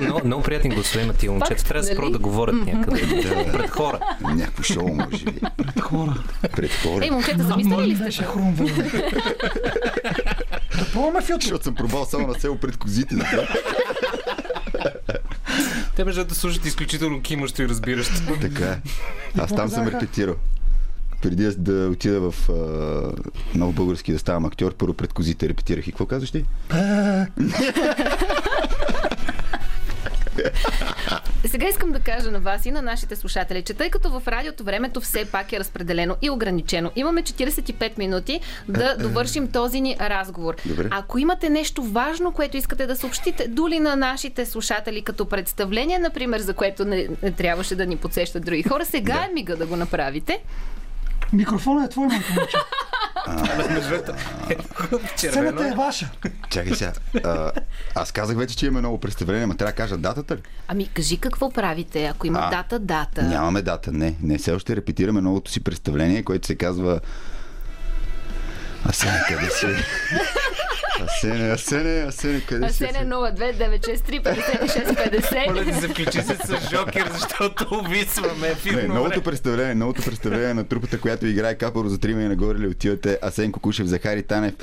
Много, много приятни гласове имат тия момчета. Трябва да се
нали?
спро да говорят някъде. Пред хора.
Някакво шоу, може би.
Пред хора.
Пред хора.
Ей, момчета, замислили ли сте
беше
се?
хрумвало. да пробваме YouTube.
Защото съм пробвал само на село пред козите. Да.
Те между да слушат изключително кимащо и разбиращо.
Така е. Аз там съм репетирал. Преди да отида в а, нов български да ставам актьор, първо пред козите репетирах. И какво казваш ти?
Сега искам да кажа на вас и на нашите слушатели, че тъй като в радиото времето все пак е разпределено и ограничено, имаме 45 минути да довършим този ни разговор.
Добре.
Ако имате нещо важно, което искате да съобщите, доли на нашите слушатели като представление, например, за което не, не трябваше да ни подсещат други хора, сега
Да.
е мига да го направите.
Микрофонът е твой, майка момче. Сцената е ваша.
Чакай сега. А, аз казах вече, че имаме ново представление, ма трябва да кажа датата ли?
Ами, кажи какво правите, ако има
А,
дата, дата.
Нямаме дата, не. Не, все още репетираме новото си представление, което се казва... Асене, къде си? Асене, Асене, Асене, къде си?
Асене 02963 5650.
Моля да се включи се с Жокер, защото увисваме
Не,
ефирно
новото представление, новото представление на трупата, която играе Капаро за трима и нагоре ли отивате Асен Кокушев, Захари Танев,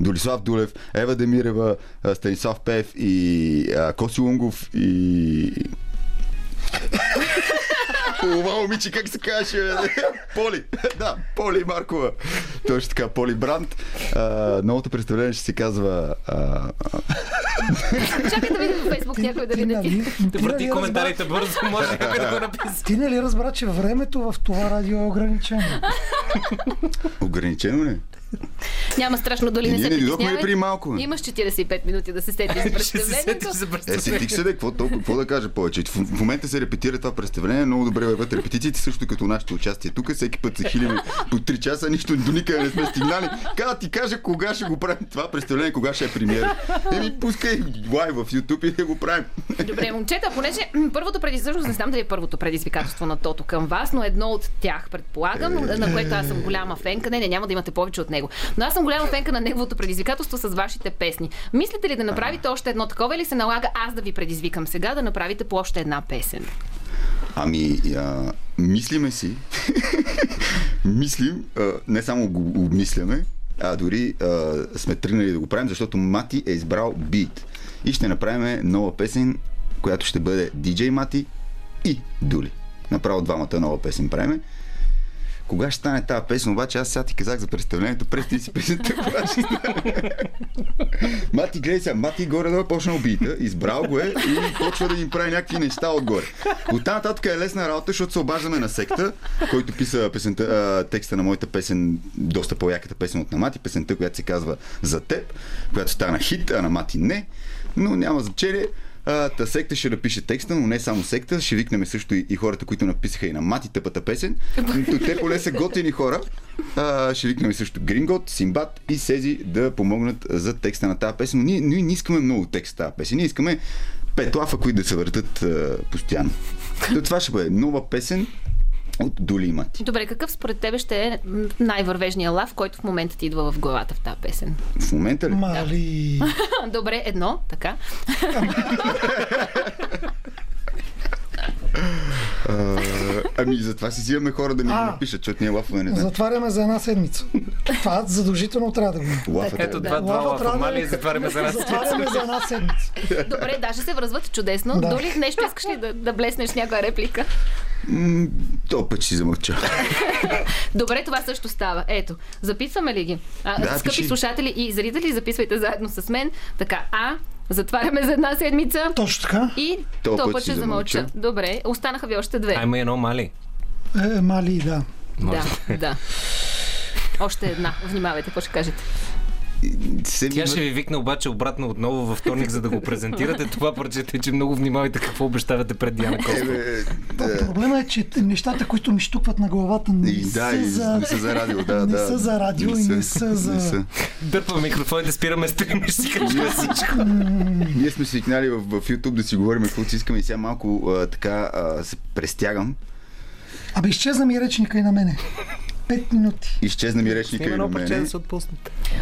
Долислав Дулев, Ева Демирева, Станислав Пев и а, Коси Лунгов и... Това момиче, как се казваше? Поли. Да, Поли Маркова. Точно така, Поли Бранд. А, новото представление ще се казва... А,
Чакай да видим във Фейсбук някой дали не ти.
Да върти коментарите бързо, може някой да го написа.
Ти нали разбра, че времето в това радио е ограничено?
ограничено ли?
Няма страшно дали
Е,
не се притеснявай.
при малко?
Имаш 45 минути да се сетиш за представлението.
Е, сетих се, какво, толкова, какво да кажа повече? В, в момента се репетира това представление, много добре върват репетициите, също като нашето участие тук. Всеки път се хилиме по 3 часа, нищо до никъде не сме стигнали. Када ти кажа кога ще го правим това представление, кога ще е премиера. Еми, пускай лайв в YouTube и да го правим.
Добре, момчета, понеже първото предизвикателство, не знам дали е първото предизвикателство на Тото към вас, но едно от тях, предполагам, на което аз съм голяма фенка. Не, не, няма да имате повече от него. Но аз съм голяма фенка на неговото предизвикателство с вашите песни. Мислите ли да направите още едно такова или се налага аз да ви предизвикам сега да направите по още една песен?
Ами, а, мислиме си. Мислим, а, не само го обмисляме, а дори а, сме тръгнали да го правим, защото Мати е избрал бит. и ще направим нова песен, която ще бъде DJ Мати и Дули. Направо двамата нова песен правиме. Кога ще стане тази песен, обаче аз сега ти казах за представлението, през си песента, кога ще стане. Мати, гледай сега, Мати горе да почна убийта, избрал го е и почва да им прави някакви неща отгоре. От тази нататък е лесна работа, защото се обаждаме на секта, който писа песента, текста на моята песен, доста по-яката песен от на Мати, песента, която се казва За теб, която стана хит, а на Мати не, но няма значение. Та секта ще напише текста, но не само секта, ще викнем също и, и хората, които написаха и на Мати тъпата песен. Те поне са готини хора. А, ще викнем също Грингот, Симбат и Сези да помогнат за текста на тази песен. Но ние, ние не искаме много текст тази песен. Ние искаме пет лафа, които да се въртат постоянно. То това ще бъде нова песен, от Дули и Мати.
Добре, какъв според тебе ще е най-вървежния лав, който в момента ти идва в главата в тази песен?
В момента ли?
Мали.
Добре, едно, така.
А, ами, затова си взимаме хора да ни а, напишат, защото ние лафове не
знаем. Затваряме за една седмица. Това задължително трябва да го има.
Ето два, два лафа, мали, затваряме за една седмица.
Затваряме за една седмица.
Добре, даже се връзват чудесно. Да. Доли нещо искаш ли да, да блеснеш някаква реплика?
то път си замълча.
Добре, това също става. Ето, записваме ли ги? А, да, скъпи пиши. слушатели и зрители, записвайте заедно с мен. Така, А, Затваряме за една седмица.
Точно така.
И то, то път ще замълча. Добре, останаха ви още две.
Айма едно мали.
Е, мали, да.
Да, да. Още една. Внимавайте, какво ще кажете.
Се Тя ще ви викне обаче обратно отново във вторник, за да го презентирате. Това парчете, че много внимавайте какво обещавате пред Диана Костова.
Да. Проблема е, че нещата, които ми штукват на главата, не, и,
да, са, за... не са за радио. Да,
не
да.
са за радио не и не са за... Не са.
Дърпа микрофоните, спираме стрим и ще си кажем всичко.
Ние сме свикнали в, в YouTube да си говорим какво си искаме и сега малко а, така а, се престягам.
Абе, изчезна ми речника и на мене. 5 минути.
Изчезна ми речника и на мене. Да се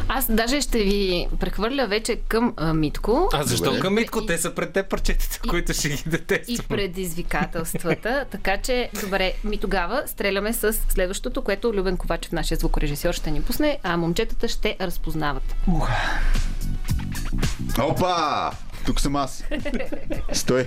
Аз даже ще ви прехвърля вече към а, Митко.
А защо Добре. към Митко? Те са пред те парчетата, които ще ги дете.
И предизвикателствата. така че, добре, ми тогава стреляме с следващото, което Любен Ковачев, нашия звукорежисьор, ще ни пусне, а момчетата ще разпознават.
Уха.
Опа! Тук съм аз. Стой.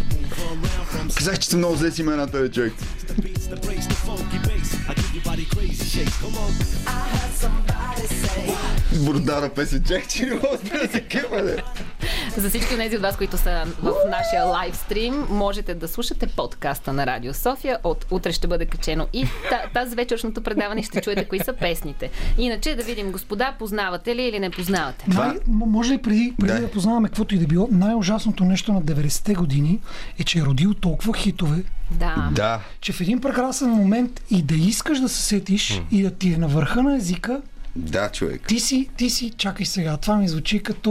Казах, че съм много зле с имената, бе, човек. Бурдара песен, чак, че не мога да се къпа,
За всички от тези от вас, които са в нашия лайв стрим, можете да слушате подкаста на Радио София. От утре ще бъде качено и тази вечершното предаване ще чуете кои са песните. Иначе да видим, господа, познавате ли или не познавате?
Най- може ли преди, преди да. да познаваме каквото и да било, най-ужасното нещо на 90-те години е, че е родил толкова хитове,
да.
да.
Че в един прекрасен момент и да искаш да се сетиш mm. и да ти е на върха на езика,
да, човек.
Ти си, ти си, чакай сега, това ми звучи като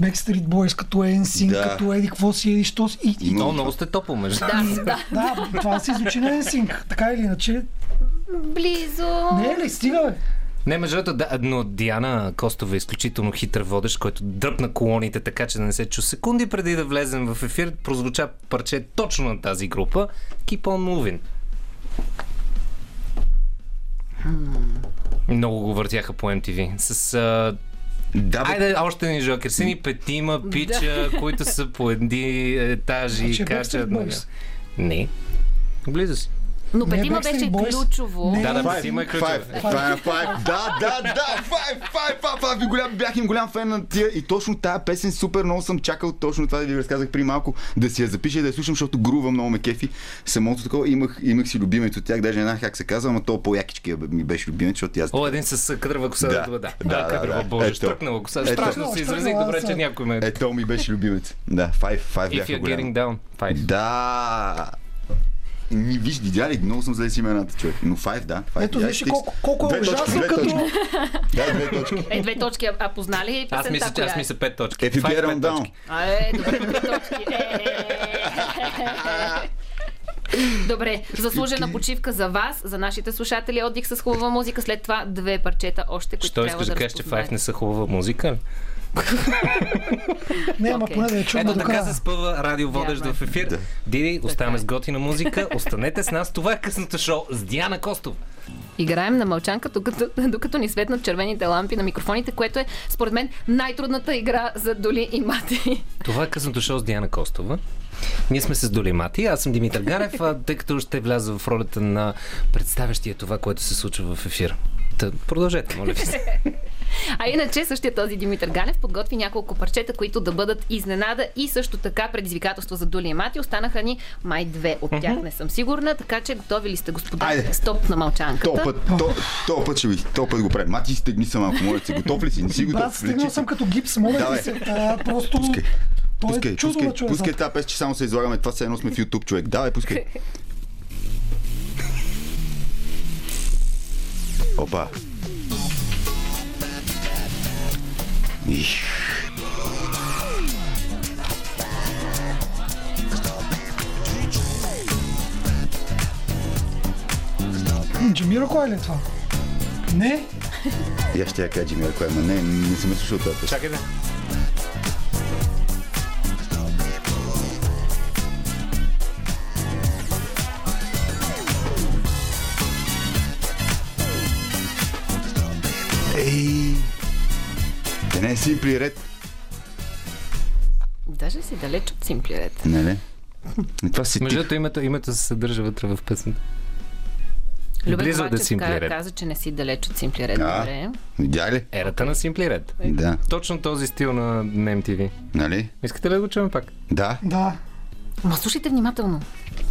Backstreet Boys, като Енсин, да. като Еди, какво си, Еди, що си.
И, и, Но, много сте топо, между
да, да.
да, това си звучи на Енсин, така или иначе.
Близо.
Не е ли, стига бе.
Не, между другото, да, но Диана Костова е изключително хитър водещ, който дръпна колоните така, че да не се чу секунди преди да влезем в ефир. Прозвуча парче точно на тази група. Keep on moving. Hmm. Много го въртяха по MTV. С а, да, бе... Айде, още ни жокер. Сини петима пича, да. които са по едни етажи и качат. Не. Близо си.
Но Петима беше ключово.
Не, да, да, Петима е ключово.
Да, да, да, файв, файв, файв, Ви голям, бях им голям фен на тия и точно тази песен супер много съм чакал точно това да ви разказах при малко, да си я запиша и да я слушам, защото грува много ме кефи. Самото такова имах, имах си любимец от тях, даже една как се казва, но то по-якички ми беше любимец, защото аз.
О, един с кадрва коса. Да, да, да. да, кадрва, боже, стръкнала коса. Страшно се изразих, добре, че някой ме.
Ето ми беше любимец. Да, файв, файв бяха
голям.
Да, ни, виж, видя ли, много съм зле с имената, човек. Но 5, да. 5,
Ето, виж колко, колко е ужасно като...
да, две точки.
Е, две точки, а, познали ли
Аз мисля, че аз мисля пет точки.
Ефи Берам Даун.
А, е, добре, две точки. Добре, заслужена почивка за вас, за нашите слушатели, отдих с хубава музика, след това две парчета още, които Що
трябва да, да кажеш, че Five не са хубава музика?
Не, ама поне да я чуем
Ето така се спъва радиоводещ в ефир. Диди, оставаме с готина музика. Останете с нас. Това е късното шоу с Диана Костов.
Играем на мълчанка, докато, докато ни светнат червените лампи на микрофоните, което е, според мен, най-трудната игра за Доли и Мати.
Това е късното шоу с Диана Костова. Ние сме с Доли Мати, аз съм Димитър Ганев, а тъй като ще вляза в ролята на представящия това, което се случва в ефир. Та, продължете, моля ви се.
А иначе същия този Димитър Ганев подготви няколко парчета, които да бъдат изненада и също така предизвикателство за Дули и Мати. Останаха ни май две от тях, не съм сигурна, така че готови ли сте, господа?
Айде.
Стоп на мълчанката.
То път, то, то път ще ви, то път го правим. Мати, стегни се малко, моля се. Готов ли си? Не си готов.
Брат, стигнал съм като гипс, моля ти се. А, просто...
Пускай.
Той
Пускай,
е
пускай, пускай тази песен, че само се излагаме. Това все едно сме в YouTube, човек. Давай, пускай. Опа. Их.
Джамира кой ли е това? Не?
Я ще я кажа, Джимми, кой е, ма не, не съм я слушал тази.
Чакай да.
Ей! Да не е Simply Red.
Даже си далеч от Simply Red.
Не, не. И Това си
Между другото, името, името се съдържа вътре в песента.
Любен
Близо да Simply Red.
каза, че не си далеч от Simply Red.
А.
Добре.
Видя ли?
Ерата на Simply Red.
Да.
Точно този стил на MTV.
Нали?
Искате ли да го чуем пак?
Да.
Да.
Ма слушайте внимателно.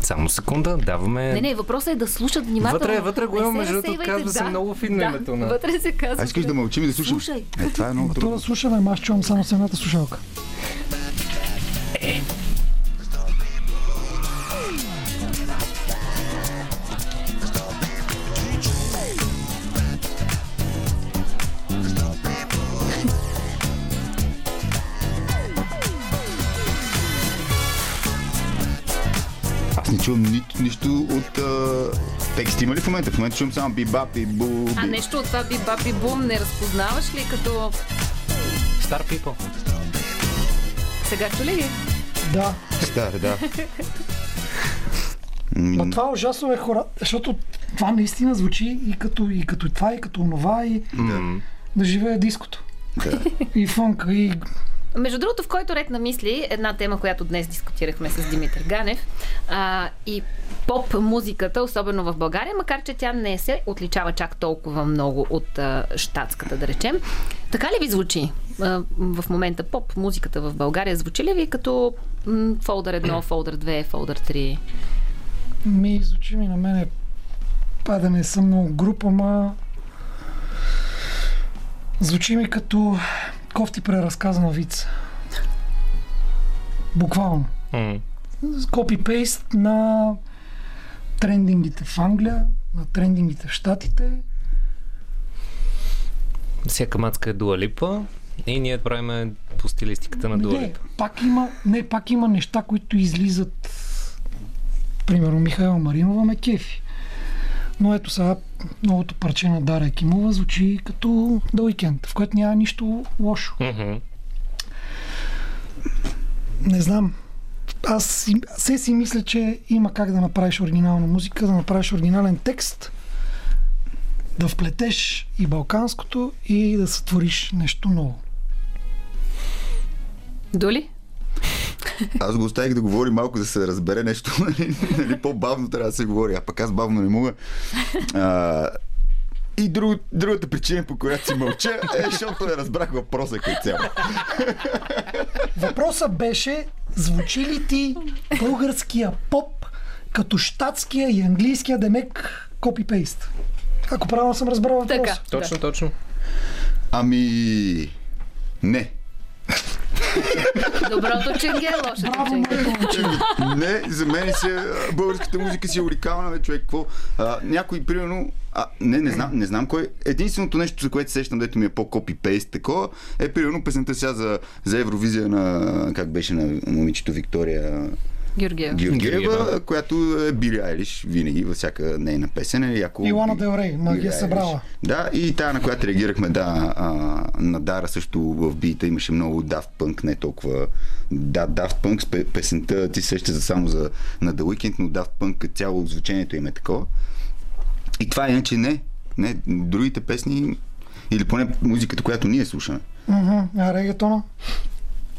Само секунда, даваме...
Не, не, въпросът е да слушат внимателно.
Вътре, вътре го има, между другото, казва се много финно
да,
името на-
Вътре се казва.
А искаш да мълчим и да слушам?
Слушай.
Е, това е много
То да
трудно.
слушаме, аз чувам само с едната слушалка.
Аз чувам ни, нищо от а, текст. Има ли в момента? В момента чувам само бибап и бу.
А нещо от това би баби бум не разпознаваш ли като...
Star People.
Сега чули ли?
Да.
Стар, да.
Ма
М,
това е ужасно е хора, защото това наистина звучи и като, и като това, и като онова, и
М.
да живее диското.
Да.
И фънка, и
Между другото, в който ред на мисли, една тема, която днес дискутирахме с Димитър Ганев, а, и поп музиката, особено в България, макар че тя не се отличава чак толкова много от а, штатската, да речем. Така ли ви звучи а, в момента поп музиката в България? Звучи ли ви като м, фолдър 1, фолдър 2, фолдър 3?
ми звучи ми на мене па да не съм много група, ма звучи ми като кофти преразказана вица. Буквално.
М.
Копи-пейст на трендингите в Англия, на трендингите в Штатите.
Всяка мацка е дуалипа и ние правиме по стилистиката на
Не,
дуалипа.
пак има, не, пак има неща, които излизат. Примерно Михайла Маринова ме кефи. Но ето сега новото парче на Даря Кимова звучи като The Weekend, в което няма нищо лошо.
Мгм.
Не знам. Аз си, се си мисля, че има как да направиш оригинална музика, да направиш оригинален текст, да вплетеш и балканското и да сътвориш нещо ново.
Доли?
Аз го оставих да говори малко, да се разбере нещо. Нали, нали, по-бавно трябва да се говори, а пък аз бавно не мога. А, и друг, другата причина, по която си мълча, е, защото не разбрах въпроса като цяло.
Въпросът беше, звучи ли ти българския поп като штатския и английския демек копипейст? Ако правилно съм разбрал въпроса.
Така.
Точно, точно.
Ами... Не.
Доброто ченге, лошото
Браво,
ченге.
Не, за мен си, а, българската музика си е уникална, бе, човек. Какво? А, някой, примерно, а, не, не знам, не знам кой. Единственото нещо, за което се сещам, дето ми е по-копи-пейст такова, е примерно песента сега за, за Евровизия на, как беше на момичето Виктория.
Георгиева.
Георгиева, която е Били Айлиш винаги във всяка нейна песен. Е яко...
И Лана Дел Рей, ма ги е събрала.
Да, и тая, на която реагирахме, да, а, на Дара също в бита имаше много Daft Punk, не толкова да, Daft Punk, песента ти сеща за само за на The Weeknd, но Daft Punk цяло звучението им е такова. И това иначе не. Не, другите песни или поне музиката, която ние слушаме.
Uh-huh. А регетона?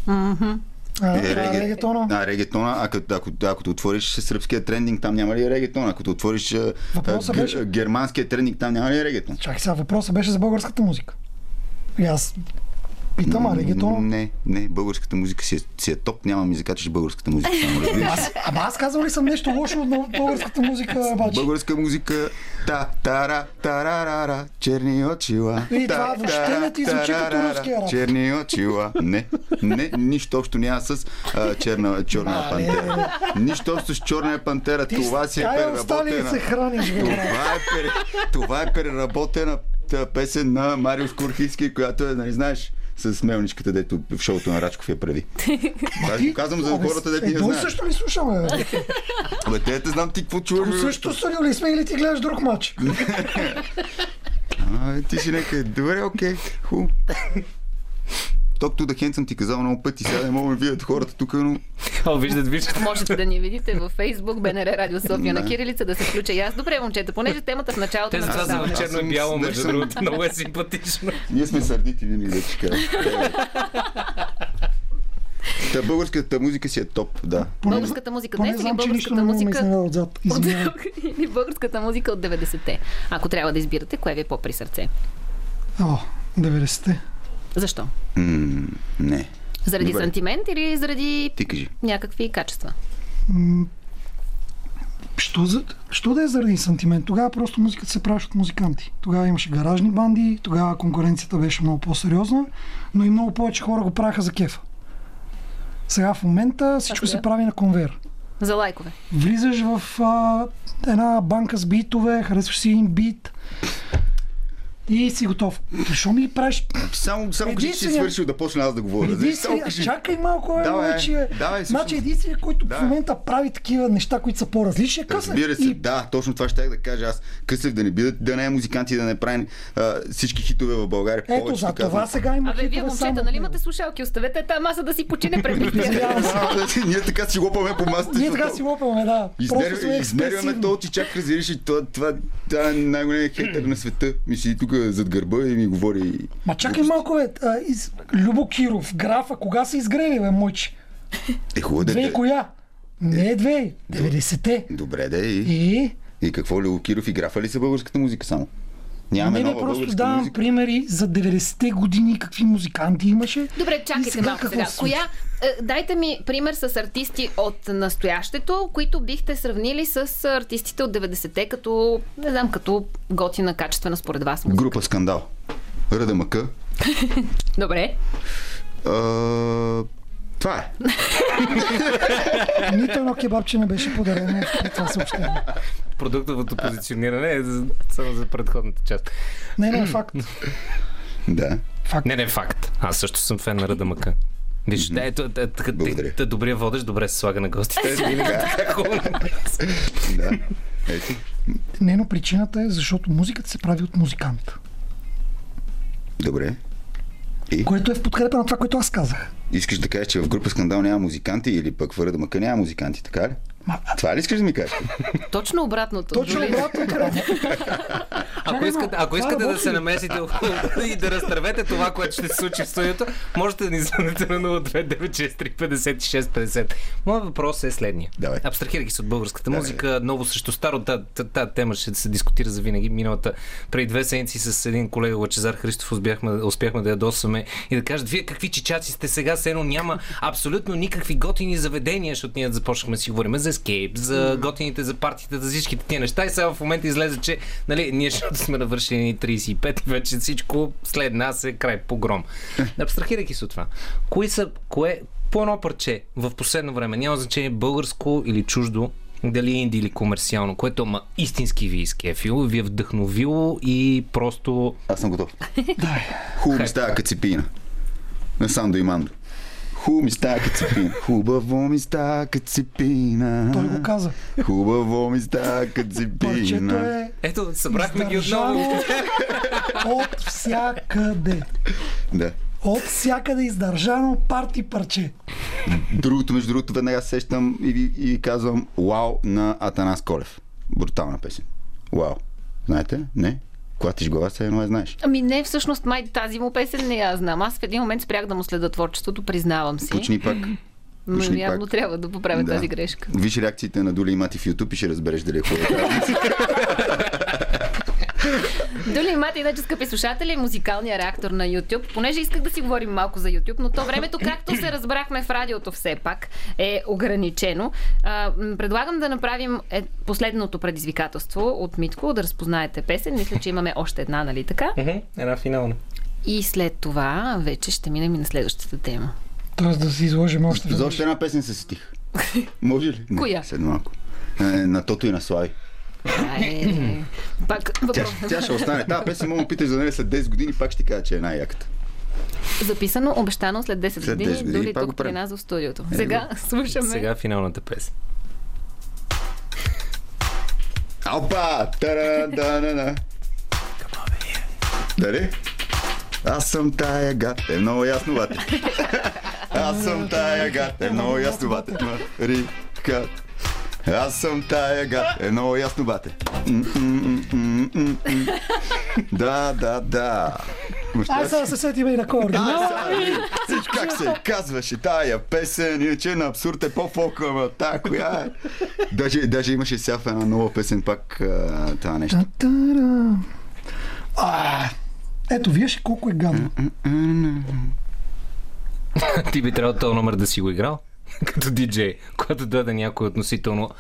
Uh-huh.
А, е, регетона?
А, регетона, а като, ако, ако, отвориш сръбския трендинг, там няма ли регетон? Ако отвориш а, беше... германския трендинг, там няма ли регетон?
Чакай сега, въпросът беше за българската музика. И аз Питам, а регетон?
Не, не, българската музика си е, си е топ, няма ми закачаш българската музика. Само,
аз, ама аз казвам ли съм нещо лошо от българската музика, обаче?
Българска музика, та, тара, тарарара, черни очила.
И това въобще не ти звучи като руския рап.
Черни очила. Не, не, нищо общо няма с а, черна, черна пантера. Нищо общо с черна пантера. Това си е преработена.
се храниш,
това, е, това е преработена песен на Мариус Курхиски, която е, нали знаеш, с мелничката, дето в шоуто на Рачков я преди. Аз го казвам за хората, дето
не
знаят.
също ли слушаме?
Абе, те те знам ти какво чуваш.
Също съдил ли сме или ти гледаш друг матч?
а, ти си нека. Добре, окей. Ху. The hand съм ти казал много пъти, сега не мога да видят хората тук, но...
О, виждат, виждат.
Можете да ни видите във Facebook, БНР Радио София на Кирилица, да се включа и аз. Добре, момчета, понеже темата в началото
Те
на
това за черно и бяло, между другото, много е симпатично.
Ние сме сърдити винаги, да кажа. Та българската музика си е топ, да.
Българската музика днес или българската музика...
Отзад.
или българската музика от 90-те. Ако трябва да избирате, кое ви е по-при сърце?
О, 90-те.
Защо?
М- не.
Заради Добре. сантимент или заради
Ти кажи.
някакви качества?
М- що, за, що да е заради сантимент? Тогава просто музиката се правиш от музиканти. Тогава имаше гаражни банди, тогава конкуренцията беше много по-сериозна, но и много повече хора го правяха за кефа. Сега в момента всичко се прави на конвейер.
За лайкове.
Влизаш в а, една банка с битове, харесваш си един бит, и си готов. Защо ми правиш?
Само, само кажи, че си свършил да почна аз да говоря.
Единствения, кажи... чакай малко, е, давай, че, давай, значи единствения, който да. в момента прави такива неща, които са по-различни, е късък.
Разбира се, и... да, точно това ще да кажа аз. Късък да не биде, да не е музикант и да не прави а, всички хитове в България.
Ето, за това сега има
Абе, вие момчета, нали имате слушалки? Оставете тази маса да си почине пред
Ние така си лопаме по масата.
Ние така си лопаме, да.
Изнервяме то, че чак разбираш и това е най-големият хейтер на света. Мисли, тук зад гърба и ми говори...
Ма чакай малко, бе. А, из... Любо Киров, графа, кога са изгрели, бе, мойче?
Е, хубаво да...
Две коя? Не е две, 90-те.
Добре, да и...
И?
И какво, Любо Киров и графа ли са българската музика само? Нямаме
не, не,
нова
просто давам
музика.
примери за 90-те години, какви музиканти имаше.
Добре, чакайте
сега
малко сега. Коя, е, дайте ми пример с артисти от настоящето, които бихте сравнили с артистите от 90-те, като, не знам, като готина, качествена според вас музика.
Група Скандал. Ръда Мъка.
Добре.
А, това е.
Нито едно кебабче не беше подарено в това съобщение.
Продуктовото позициониране е само за предходната част.
Не, не, е факт.
Да.
Факт.
Не, не, факт. Аз също съм фен на Ръда Мъка. Виж, да, ето, те добре водиш, добре се слага на гостите.
да. Ето.
Не, но причината е, защото музиката се прави от музикант.
Добре.
И? Което е в подкрепа на това, което аз казах.
Искаш да кажеш, че в група Скандал няма музиканти или пък в Ръда Мъка няма музиканти, така ли?
Ма...
Това ли искаш да ми кажеш?
Точно обратното.
Точно обратното.
ако искате, ако искате да се намесите и да разтървете това, което ще се случи в студиото, можете да ни звъните на 029635650. Моят въпрос е следния.
Давай.
Абстрахирайки се от българската музика, Давай. ново срещу старо, тази тема ще се дискутира за винаги. Миналата преди две седмици с един колега Лачезар Христов успяхме, успяхме да ядосваме и да кажат, вие какви чичаци сте сега, сено няма абсолютно никакви готини заведения, защото ние започнахме да си говорим за Escape, за готините, за партиите, за всичките тия неща. И сега в момента излезе, че нали, ние ще сме навършени 35 и вече всичко след нас е край погром. Абстрахирайки се от това. Кои са, кое, по едно парче в последно време, няма значение българско или чуждо, дали инди или комерциално, което ма истински ви изкефило, ви е вдъхновило и просто...
Аз съм готов. Хубаво ми става кацепина. На Сандо и Мандо. Хубаво ми става кацепина. Хубаво ми става кацепина.
Той го каза.
Хубаво ми става кацепина.
Е
Ето, събрахме ги отново.
от всякъде.
Да.
От всякъде издържано парти парче.
Другото, между другото, веднага сещам и ви, и ви казвам Вау на Атанас Колев. Брутална песен. Вау. Знаете? Не? Клатиш глава, се едно я знаеш.
Ами не, всъщност май тази му песен не я знам. Аз в един момент спрях да му следа творчеството, признавам си.
Почни пак.
Но
Почни
явно
пак.
трябва да поправя
Да.
тази грешка.
Виж реакциите на Дули и Мати в YouTube и ще разбереш дали е хубаво.
Доли имате иначе, скъпи слушатели, музикалния реактор на YouTube. Понеже исках да си говорим малко за YouTube, но то времето, както се разбрахме в радиото все пак, е ограничено. А, предлагам да направим е, последното предизвикателство от Митко, да разпознаете песен. Мисля, че имаме още една, нали така?
Една финална.
И след това вече ще минем и на следващата тема.
Тоест да си изложим още
За още една песен се сетих. Може ли?
Коя?
След малко. Е, на Тото и на Слави.
Пак
Тя,
въпрос.
тя ще остане. Тази песен мога да питаш за нея след 10 години, пак ще ти кажа, че е най-яката.
Записано, обещано след 10
След
години,
10 години
дори
пак го
тук при нас в студиото.
Е,
Сега слушаме.
Сега финалната песен.
Алпа! тара да на на Дали? Аз съм тая гад, е много ясно, бате. Аз съм тая гад, е много ясно, бате. Марика. Аз съм тая гад, е много ясно, бате. Да, да, да.
Ай, сега се сетим и на
Виж как се казваше тая песен, иначе на абсурд е по-фолка, ама та коя е? Даже, даже имаше сега в една нова песен пак това нещо.
А, ето, виж колко е гадно.
Ти би трябвало този номер да си го играл? Като диджей, когато дойде някой относително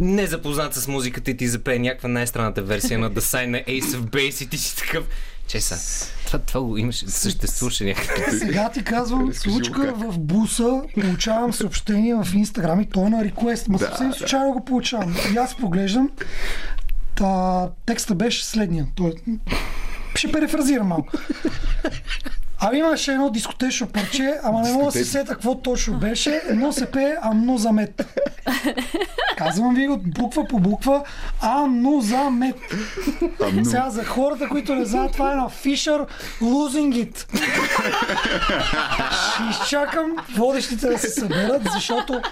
незапознат с музиката и ти запее някаква най-странната версия на The Sign на Ace of Base и ти си такъв... Че са, това, това го имаше, съществуваше някакъв.
Сега ти казвам, случка в буса, получавам съобщение в Инстаграм и той е на реквест. Ма
Да,
съвсем
да.
случайно го получавам. И аз поглеждам. Та, текста беше следния. Той, ще перефразирам малко. А имаше едно дискотечно парче, ама не мога да се сета какво точно беше. Едно се пее Амно за мед. Казвам ви го буква по буква. Амно за мед. Сега за хората, които не знаят, това е на Fisher Losing It. Ще изчакам водещите да се съберат, защото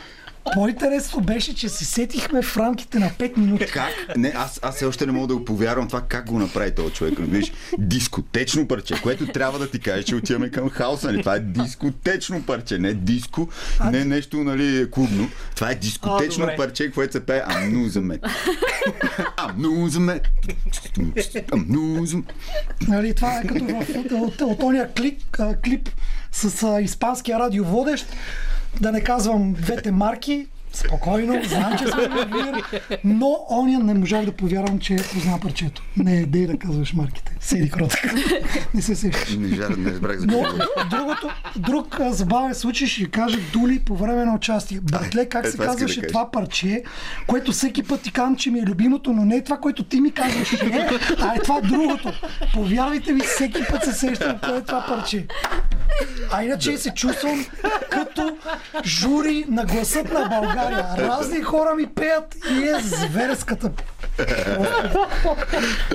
по-интересно беше, че се сетихме в рамките на 5 минути.
Как? Не, аз, аз все още не мога да го повярвам това как го направи този човек. Виж, дискотечно парче, което трябва да ти каже, че отиваме към хаоса. Нали? Това е дискотечно парче, не диско, не нещо нали, клубно. Това е дискотечно
О, добре.
парче, което се пее Амну за мед. Амну за мед. Амну за мед.
Нали, това е като в, от, от, ония клип, а, клип с а, испанския радиоводещ. Да не казвам двете марки, спокойно, знам, че сме в мир, но оня не можах да повярвам, че позна парчето. Не, дей да казваш марките. Седи кротък. Не се сещаш.
Не, не разбрах за
Но другото, друг забавен случай ще кажа Дули по време на участие. Братле, как
е,
се
да
казваше това парче, което всеки път ти казвам, че ми е любимото, но не е това, което ти ми казваш, че е, а е това другото. Повярвайте ми, всеки път се сещам кое е това парче. А иначе се чувствам като жури на гласът на България. Разни хора ми пеят и е зверската.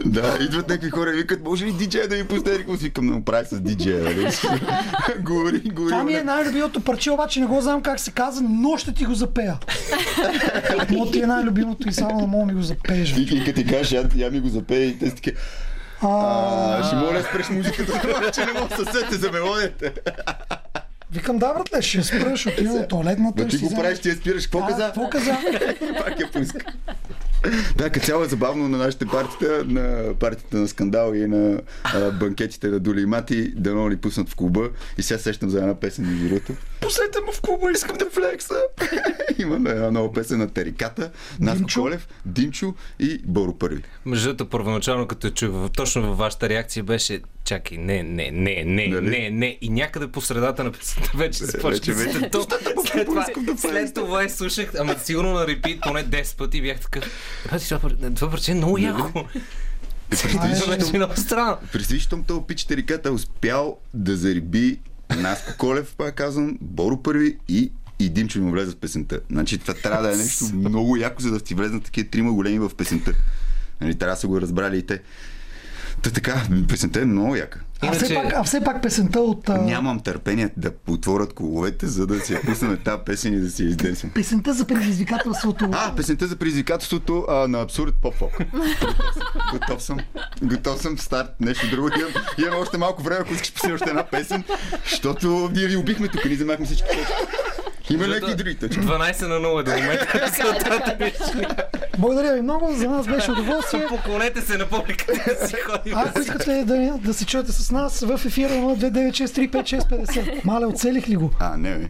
Да, идват някакви хора и викат, може ли диджея да ми пусне? Викам, си викам, му прави с диджея. нали? Говори, говори.
Това ми е най-любимото парче, обаче не го знам как се казва, но ще ти го запея. Но ти е най-любимото и само да мога ми го запееш.
И, като ти кажеш, я, я ми го запее и те си таки, а, ще моля спреш музиката, че не мога да се сете за мелодията.
Викам, да, братле, ще спреш, отивам до туалетната.
Да ти го правиш, ти я спираш. Какво каза?
Какво каза?
Пак я пуска. Да, като цяло е забавно на нашите партита, на партията на скандал и на а, банкетите на Дули и Мати, да много ни пуснат в клуба. И сега сещам за една песен между другото. Пуснете ме в клуба, искам да флекса. Има една нова песен на Териката, Наско. Колев, Димчо и Боро Първи.
Между другото, първоначално като чух, точно във вашата реакция беше чакай, не, не, не, не,
Нали?
не, не. И някъде по средата на песента вече се
Вече,
почва.
вече.
След, това- след, това,
искам да
след това я слушах, ама сигурно на репит поне 10 пъти бях такъв. Това, пар- това парче е много яко.
Представиш,
беше много странно.
Представиш, щом този пич Териката е успял да зариби Наско Колев, пак казвам, Боро Първи и и Димчо ми влезе в песента. Значи това трябва да е нещо много яко, за да ти влезнат такива трима големи в песента. Нали, трябва да са го разбрали и те. Та така, песента е много яка.
А, Иначе... все пак, а все пак песента от... А...
Нямам търпение да отворят коловете, за да си пуснем тази песен и да си издесим.
Песента за предизвикателството.
А, песента за предизвикателството а, на абсурд поп фок. Готов съм. Готов съм старт. Нещо друго. Имам, имам още малко време, ако искаш пусне още една песен, защото ние ви убихме тук, ни вземахме всички има леки точки.
12 на 0 до момента.
Благодаря ви много, за нас беше удоволствие.
Поклонете се на публиката да си ходим.
Ако искате да, да се чуете с нас в ефира на 296355650. Мале, оцелих ли го?
А, не бе.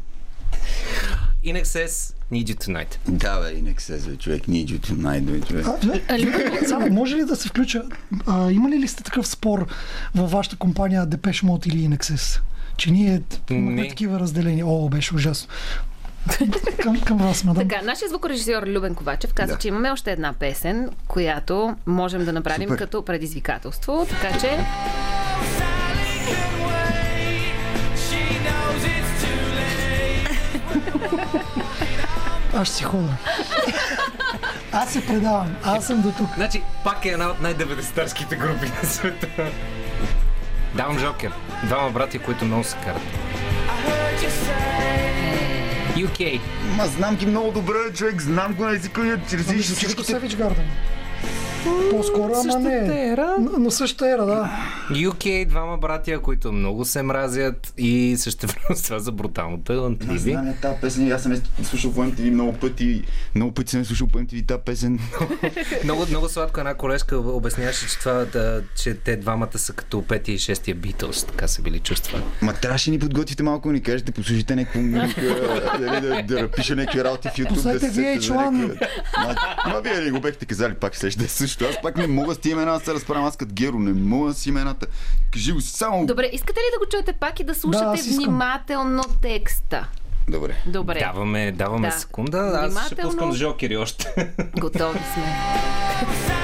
In excess, need you tonight.
Да, бе, in excess, бе, човек, need you tonight, бе, човек.
А, само, може ли да се включа? А, има ли ли сте такъв спор във вашата компания Depeche Mode или in excess? Че ние имахме такива разделения. О, беше ужасно. към, към вас, мадам.
Така, нашия звукорежисьор Любен Ковачев каза, да. че имаме още една песен, която можем да направим Супер. като предизвикателство. Така че...
Аз си ходя. Аз се предавам. Аз съм до тук.
Значи, пак е една от най-90-тарските групи на света. Давам Жокер. Двама брати, които много се карат. UK.
Ма знам ги много добре, човек. Знам го на езика. Чрез
всичките... Севич Гарден. По-скоро, ама не. Ера. Но, но същата ера, да.
UK, двама братия, които много се мразят и също време това за брутално талантливи.
Знам е тази песен, аз съм слушал в MTV много пъти, много пъти съм слушал по MTV тази песен.
много, много сладко една колежка обясняваше, че, това, да, че те двамата са като петия и шестия Beatles, така са били чувства.
Ма трябваше ни подготвите малко, ни кажете, послушайте някаква музика, да, да, да, напиша някакви работи в YouTube.
Пуснете да VH1.
Ма, вие ли го бехте казали, пак ще да също. Аз пак не мога с тия имена да се разправям. Аз като Геро не мога с имената. Кажи го само.
Добре, искате ли да го чуете пак и да слушате да, внимателно текста?
Добре.
Добре.
Даваме, даваме да. секунда. Аз ще пускам жокери още.
Готови сме.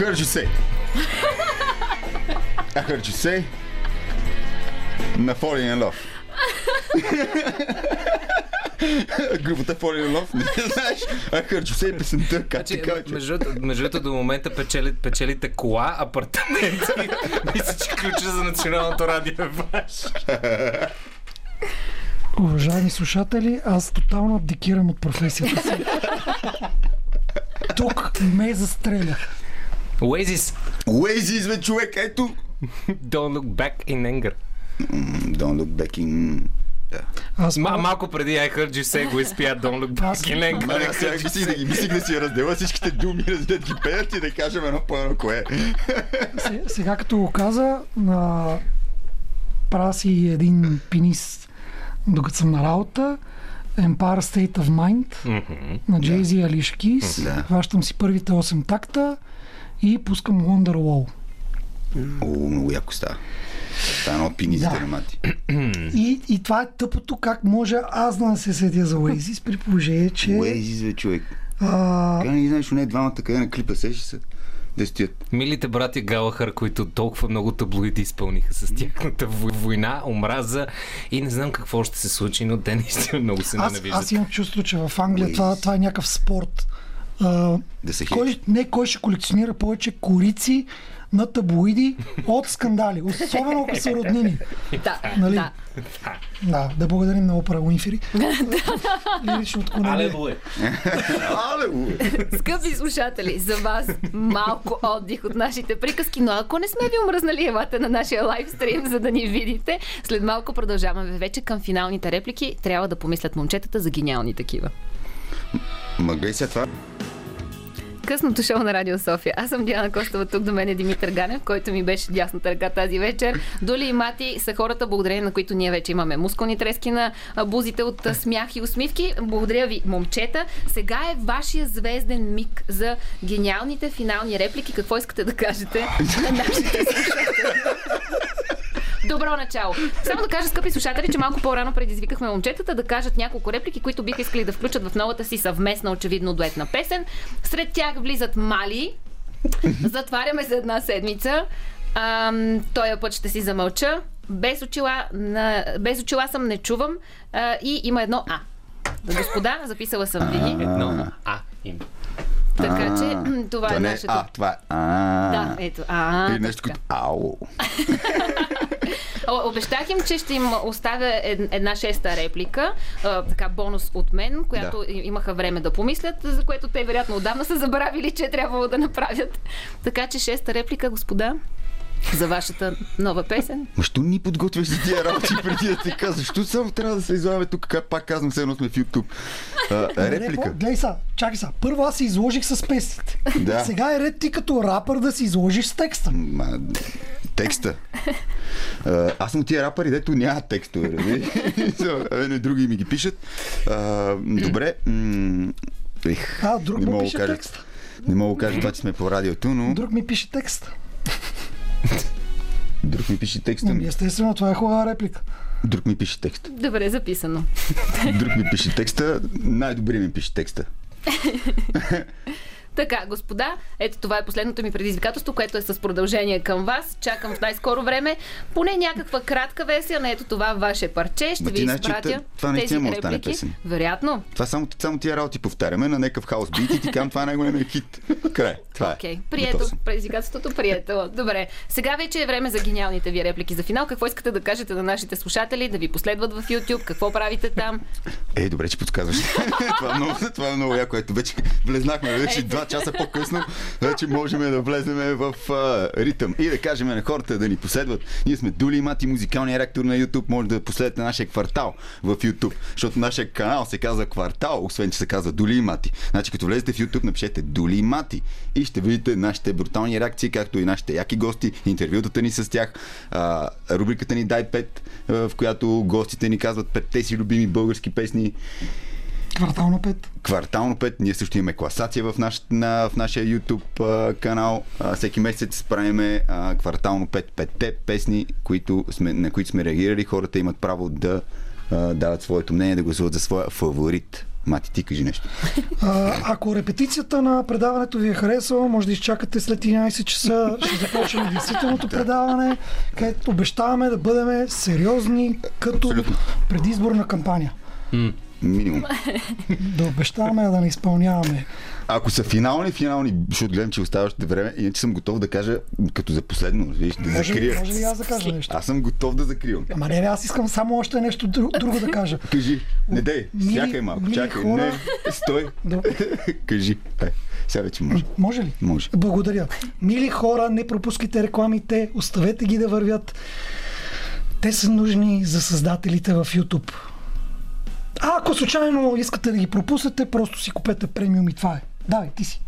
heard you say. I heard you say. На Falling in Love. Групата Falling in Love, не знаеш. I heard you say песента, как ти кажа.
Между, между до момента печели, печелите кола, апартамент. Мисля, че ключа за националното радио е ваш.
Уважаеми слушатели, аз тотално абдикирам от професията си. Тук ме застрелях.
Oasis.
Oasis, бе, човек, ето.
Don't look back in anger.
don't look back in...
Yeah. Аз Ма, малко преди I heard you say го изпият Don't look back in anger.
Аз сега мислих да ги, мислих да си раздела всичките думи, да ги пеят и да кажем едно по едно кое.
Сега, сега като го каза, на... правя си един пинис докато съм на работа. Empire State of Mind mm-hmm. на Jay-Z и Alicia Keys. Mm-hmm. Хващам си първите 8 такта и пускам Wonderwall.
О, много яко става. Това е едно от пинизите да. на мати.
И, и това е тъпото, как може аз да не се седя за Oasis, при положение, че...
Oasis, бе, човек. А... Как не знаеш, не двамата къде на клипа сеш се да стоят.
Милите брати Галахър, които толкова много таблоиди изпълниха с тяхната война, омраза и не знам какво ще се случи, но те наистина много се ненавиждат.
Аз, аз имам чувство, че в Англия това, това е някакъв спорт а, да се кой, не кой ще колекционира повече корици на таблоиди от скандали, особено ако са роднини.
Да,
нали?
да.
Да, да благодарим на Опера Уинфри. Лирично
отклонение.
Скъпи слушатели, за вас малко отдих от нашите приказки, но ако не сме ви умръзнали, елате на нашия лайвстрим, за да ни видите. След малко продължаваме вече към финалните реплики. Трябва да помислят момчетата за гениални такива.
Ма това
Късното шоу на Радио София. Аз съм Диана Костова, тук до мен е Димитър Ганев, който ми беше дясната ръка тази вечер. Доли и Мати са хората, благодарение на които ние вече имаме мускулни трески на бузите от смях и усмивки. Благодаря ви, момчета. Сега е вашия звезден миг за гениалните финални реплики. Какво искате да кажете на нашите слушатели? Добро начало. Само да кажа, скъпи слушатели, че малко по-рано предизвикахме момчетата да кажат няколко реплики, които биха искали да включат в новата си съвместна, очевидно дуетна песен. Сред тях влизат Мали. Затваряме за една седмица. А, тоя път ще си замълча. Без очила, на... без очила съм, не чувам. А, и има едно А. Господа, записала съм ви.
Едно А.
Така че това е нашето.
А, това е.
Да, ето. А.
Или нещо като Ау.
Обещах им, че ще им оставя една шеста реплика, така бонус от мен, която да. имаха време да помислят, за което те вероятно отдавна са забравили, че е трябвало да направят. Така че шеста реплика, господа за вашата нова песен.
Защо ни подготвяш за тия работи преди да ти казваш? Защо само трябва да се излагаме тук, как пак казвам, все едно сме в YouTube. А, реплика.
Глей са, чакай са. Първо аз се изложих с песните. Да. Сега е ред ти като рапър да се изложиш с текста.
Ма, текста. А, аз съм тия рапъри, дето няма текстове. не други ми ги пишат. А, добре. М-
ех, а, друг му пише
кажа,
текст.
Не мога да кажа това, че сме по радиото, но...
Друг ми пише текст.
Друг ми пише текста.
Ми, естествено, това е хубава реплика.
Друг ми пише текст.
Добре, записано.
Друг ми пише текста, най-добре ми пише текста.
Така, господа, ето това е последното ми предизвикателство, което е с продължение към вас. Чакам в най-скоро време поне някаква кратка версия на ето това ваше парче. Ще ви изпратя
това
тези
реплики.
Остане
песен.
Вероятно.
Това само, само тия работи повтаряме на някакъв хаос бит и ти кам, това е най-големият хит. Край. Това
е. Okay. Прието. Предизвикателството прието. Добре. Сега вече е време за гениалните ви реплики за финал. Какво искате да кажете на нашите слушатели, да ви последват в YouTube? Какво правите там?
Е, добре, че подсказваш. това, е много, това е много яко. Ето вече влезнахме вече два часа по-късно. Вече можем да влезем в а, ритъм и да кажем на хората да ни последват. Ние сме Дули Мати, музикалния ректор на YouTube. Може да последвате нашия квартал в YouTube, защото нашия канал се казва квартал, освен че се казва Дули Мати. Значи като влезете в YouTube, напишете Дули Мати и ще видите нашите брутални реакции, както и нашите яки гости, интервютата ни с тях, а, рубриката ни Дай 5, в която гостите ни казват петте си любими български песни.
Квартално 5.
Квартално 5. Ние също имаме класация в, наш, на, в нашия YouTube а, канал. А, всеки месец правиме а, квартално 5 петте песни, които сме, на които сме реагирали. Хората имат право да а, дават своето мнение, да гласуват за своя фаворит. Мати, ти кажи нещо.
А, ако репетицията на предаването ви е харесала, може да изчакате след 11 часа. Ще започнем действителното предаване, където обещаваме да бъдем сериозни като Абсолютно. предизборна кампания.
Минимум.
да обещаваме да не изпълняваме.
Ако са финални, финални, защото гледам, че оставащите време, иначе съм готов да кажа като за последно, виж, да
може,
закрия.
Може ли аз да кажа нещо?
Аз съм готов да закривам.
Ама не, аз искам само още нещо друго да кажа.
Кажи, не дей, сякай малко, чакай, хора... не, стой. Кажи, е, сега вече може.
Може ли?
Може.
Благодаря. Мили хора, не пропускайте рекламите, оставете ги да вървят. Те са нужни за създателите в YouTube. А ако случайно искате да ги пропуснете, просто си купете премиум и това е. Давай, ти си.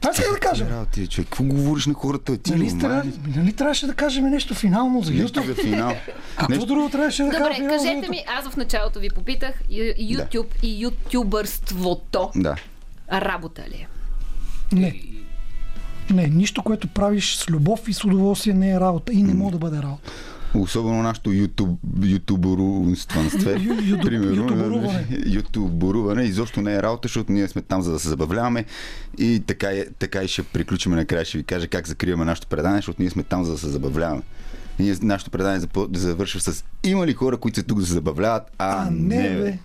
Това ще да кажа.
Работи, човек, какво говориш на хората? Ти
нали, стара, нали трябваше да кажем нещо финално за
YouTube? Нещо финал.
Какво нещо... друго трябваше да
Добре, кажа кажете ми, аз в началото ви попитах, YouTube да. и ютубърството
да.
работа ли е?
Не. Не, нищо, което правиш с любов и с удоволствие не е работа и не може да бъде работа.
Особено нашото YouTube, ютуборуване.
Ютуборуване.
Ютуборуване изобщо не е работа, защото ние сме там за да се забавляваме и така, е, така и ще приключим накрая. Ще ви кажа как закриваме нашето предание, защото ние сме там за да се забавляваме. И ние, нашето предание завършва с има ли хора, които са тук да се забавляват, а,
а не, бе.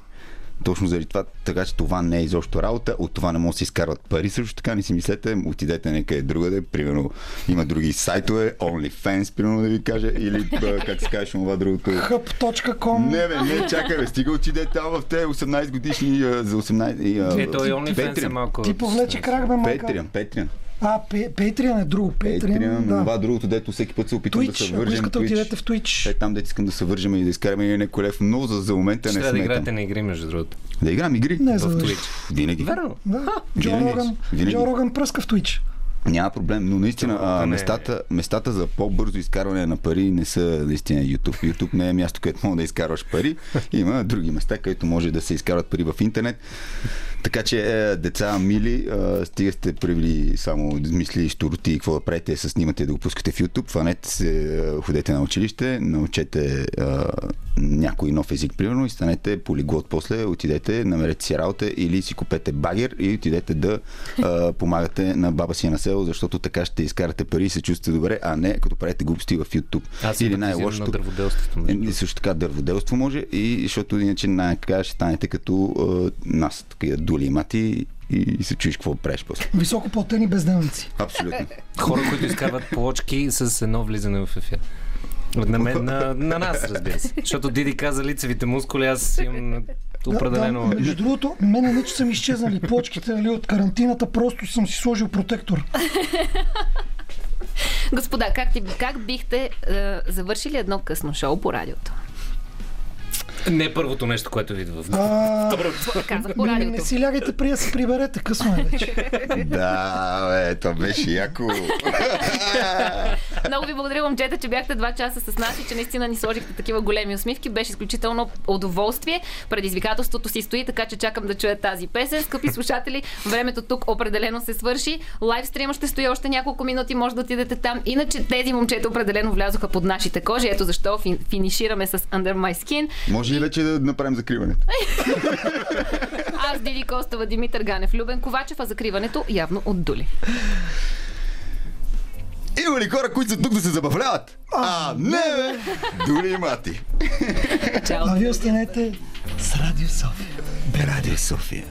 Точно заради това, така че това не е изобщо работа, от това не може да се изкарват пари, също така не си мислете, отидете някъде другаде, примерно има други сайтове, OnlyFans, примерно да ви кажа, или как се каже това другото.
Hub.com
Не, бе, не, чакай, бе, стига отидете там в те 18 годишни за 18...
Ето и OnlyFans е малко...
Ти повлече крак, бе,
майка. Patreon, Patreon.
А, Patreon е друго. Patreon, Patreon
да. това другото, дето всеки път се опитвам
Twitch, да се вържем. Ако отидете в Twitch.
Е, там дете искам да се вържем и да изкараме някой лев, но за, за момента
Ще
не сметам.
да играете на игри, между другото.
Да играм игри?
Не,
в Twitch. Винаги.
Верно.
Да. Джо Роган, Джо Роган пръска в Twitch.
Няма проблем, но наистина а, местата, местата за по-бързо изкарване на пари не са наистина YouTube. YouTube не е място, където мога да изкарваш пари. Има други места, където може да се изкарват пари в интернет. Така че, е, деца мили, е, стига сте правили само мисли, штороти, какво да правите, се снимате да го пускате в YouTube, фанете се, е, ходете на училище, научете е, някой нов език, примерно, и станете полиглот после, отидете, намерете си работа или си купете багер и отидете да е, помагате на баба си на село, защото така ще изкарате пари и се чувствате добре, а не като правите глупости в YouTube.
Аз или най-лошото. дърводелството.
Е, също така дърводелство може и защото иначе най-накрая ще станете като е, нас, такива дули мати и, се чуеш какво правиш после.
Високо платени безделници.
Абсолютно.
Хора, които изкарват плочки с едно влизане в ефир. На, мен, на, на нас, разбира се. Защото Диди каза лицевите мускули, аз имам определено...
Да, да, между другото, мене не че са ми изчезнали плочките нали, от карантината, просто съм си сложил протектор.
Господа, как, ти, как бихте е, завършили едно късно шоу по радиото?
Не първото нещо, което ви идва в
радиото.
Не си лягайте при да се приберете, късно е вече.
да, бе, то беше яко.
Много ви благодаря, момчета, че бяхте два часа с нас и че наистина ни сложихте такива големи усмивки. Беше изключително удоволствие. Предизвикателството си стои, така че чакам да чуя тази песен. Скъпи слушатели, времето тук определено се свърши. Лайв стрима ще стои още няколко минути, може да отидете там. Иначе тези момчета определено влязоха под нашите кожи. Ето защо финишираме с Under My Skin.
Може ли вече да направим закриването?
Аз Диди Костова, Димитър Ганев, Любен Ковачев, а закриването явно от Дули.
Има ли хора, които са тук да се забавляват? А, не, бе! Дули и мати.
Чао. А вие останете с Радио София.
Радио София.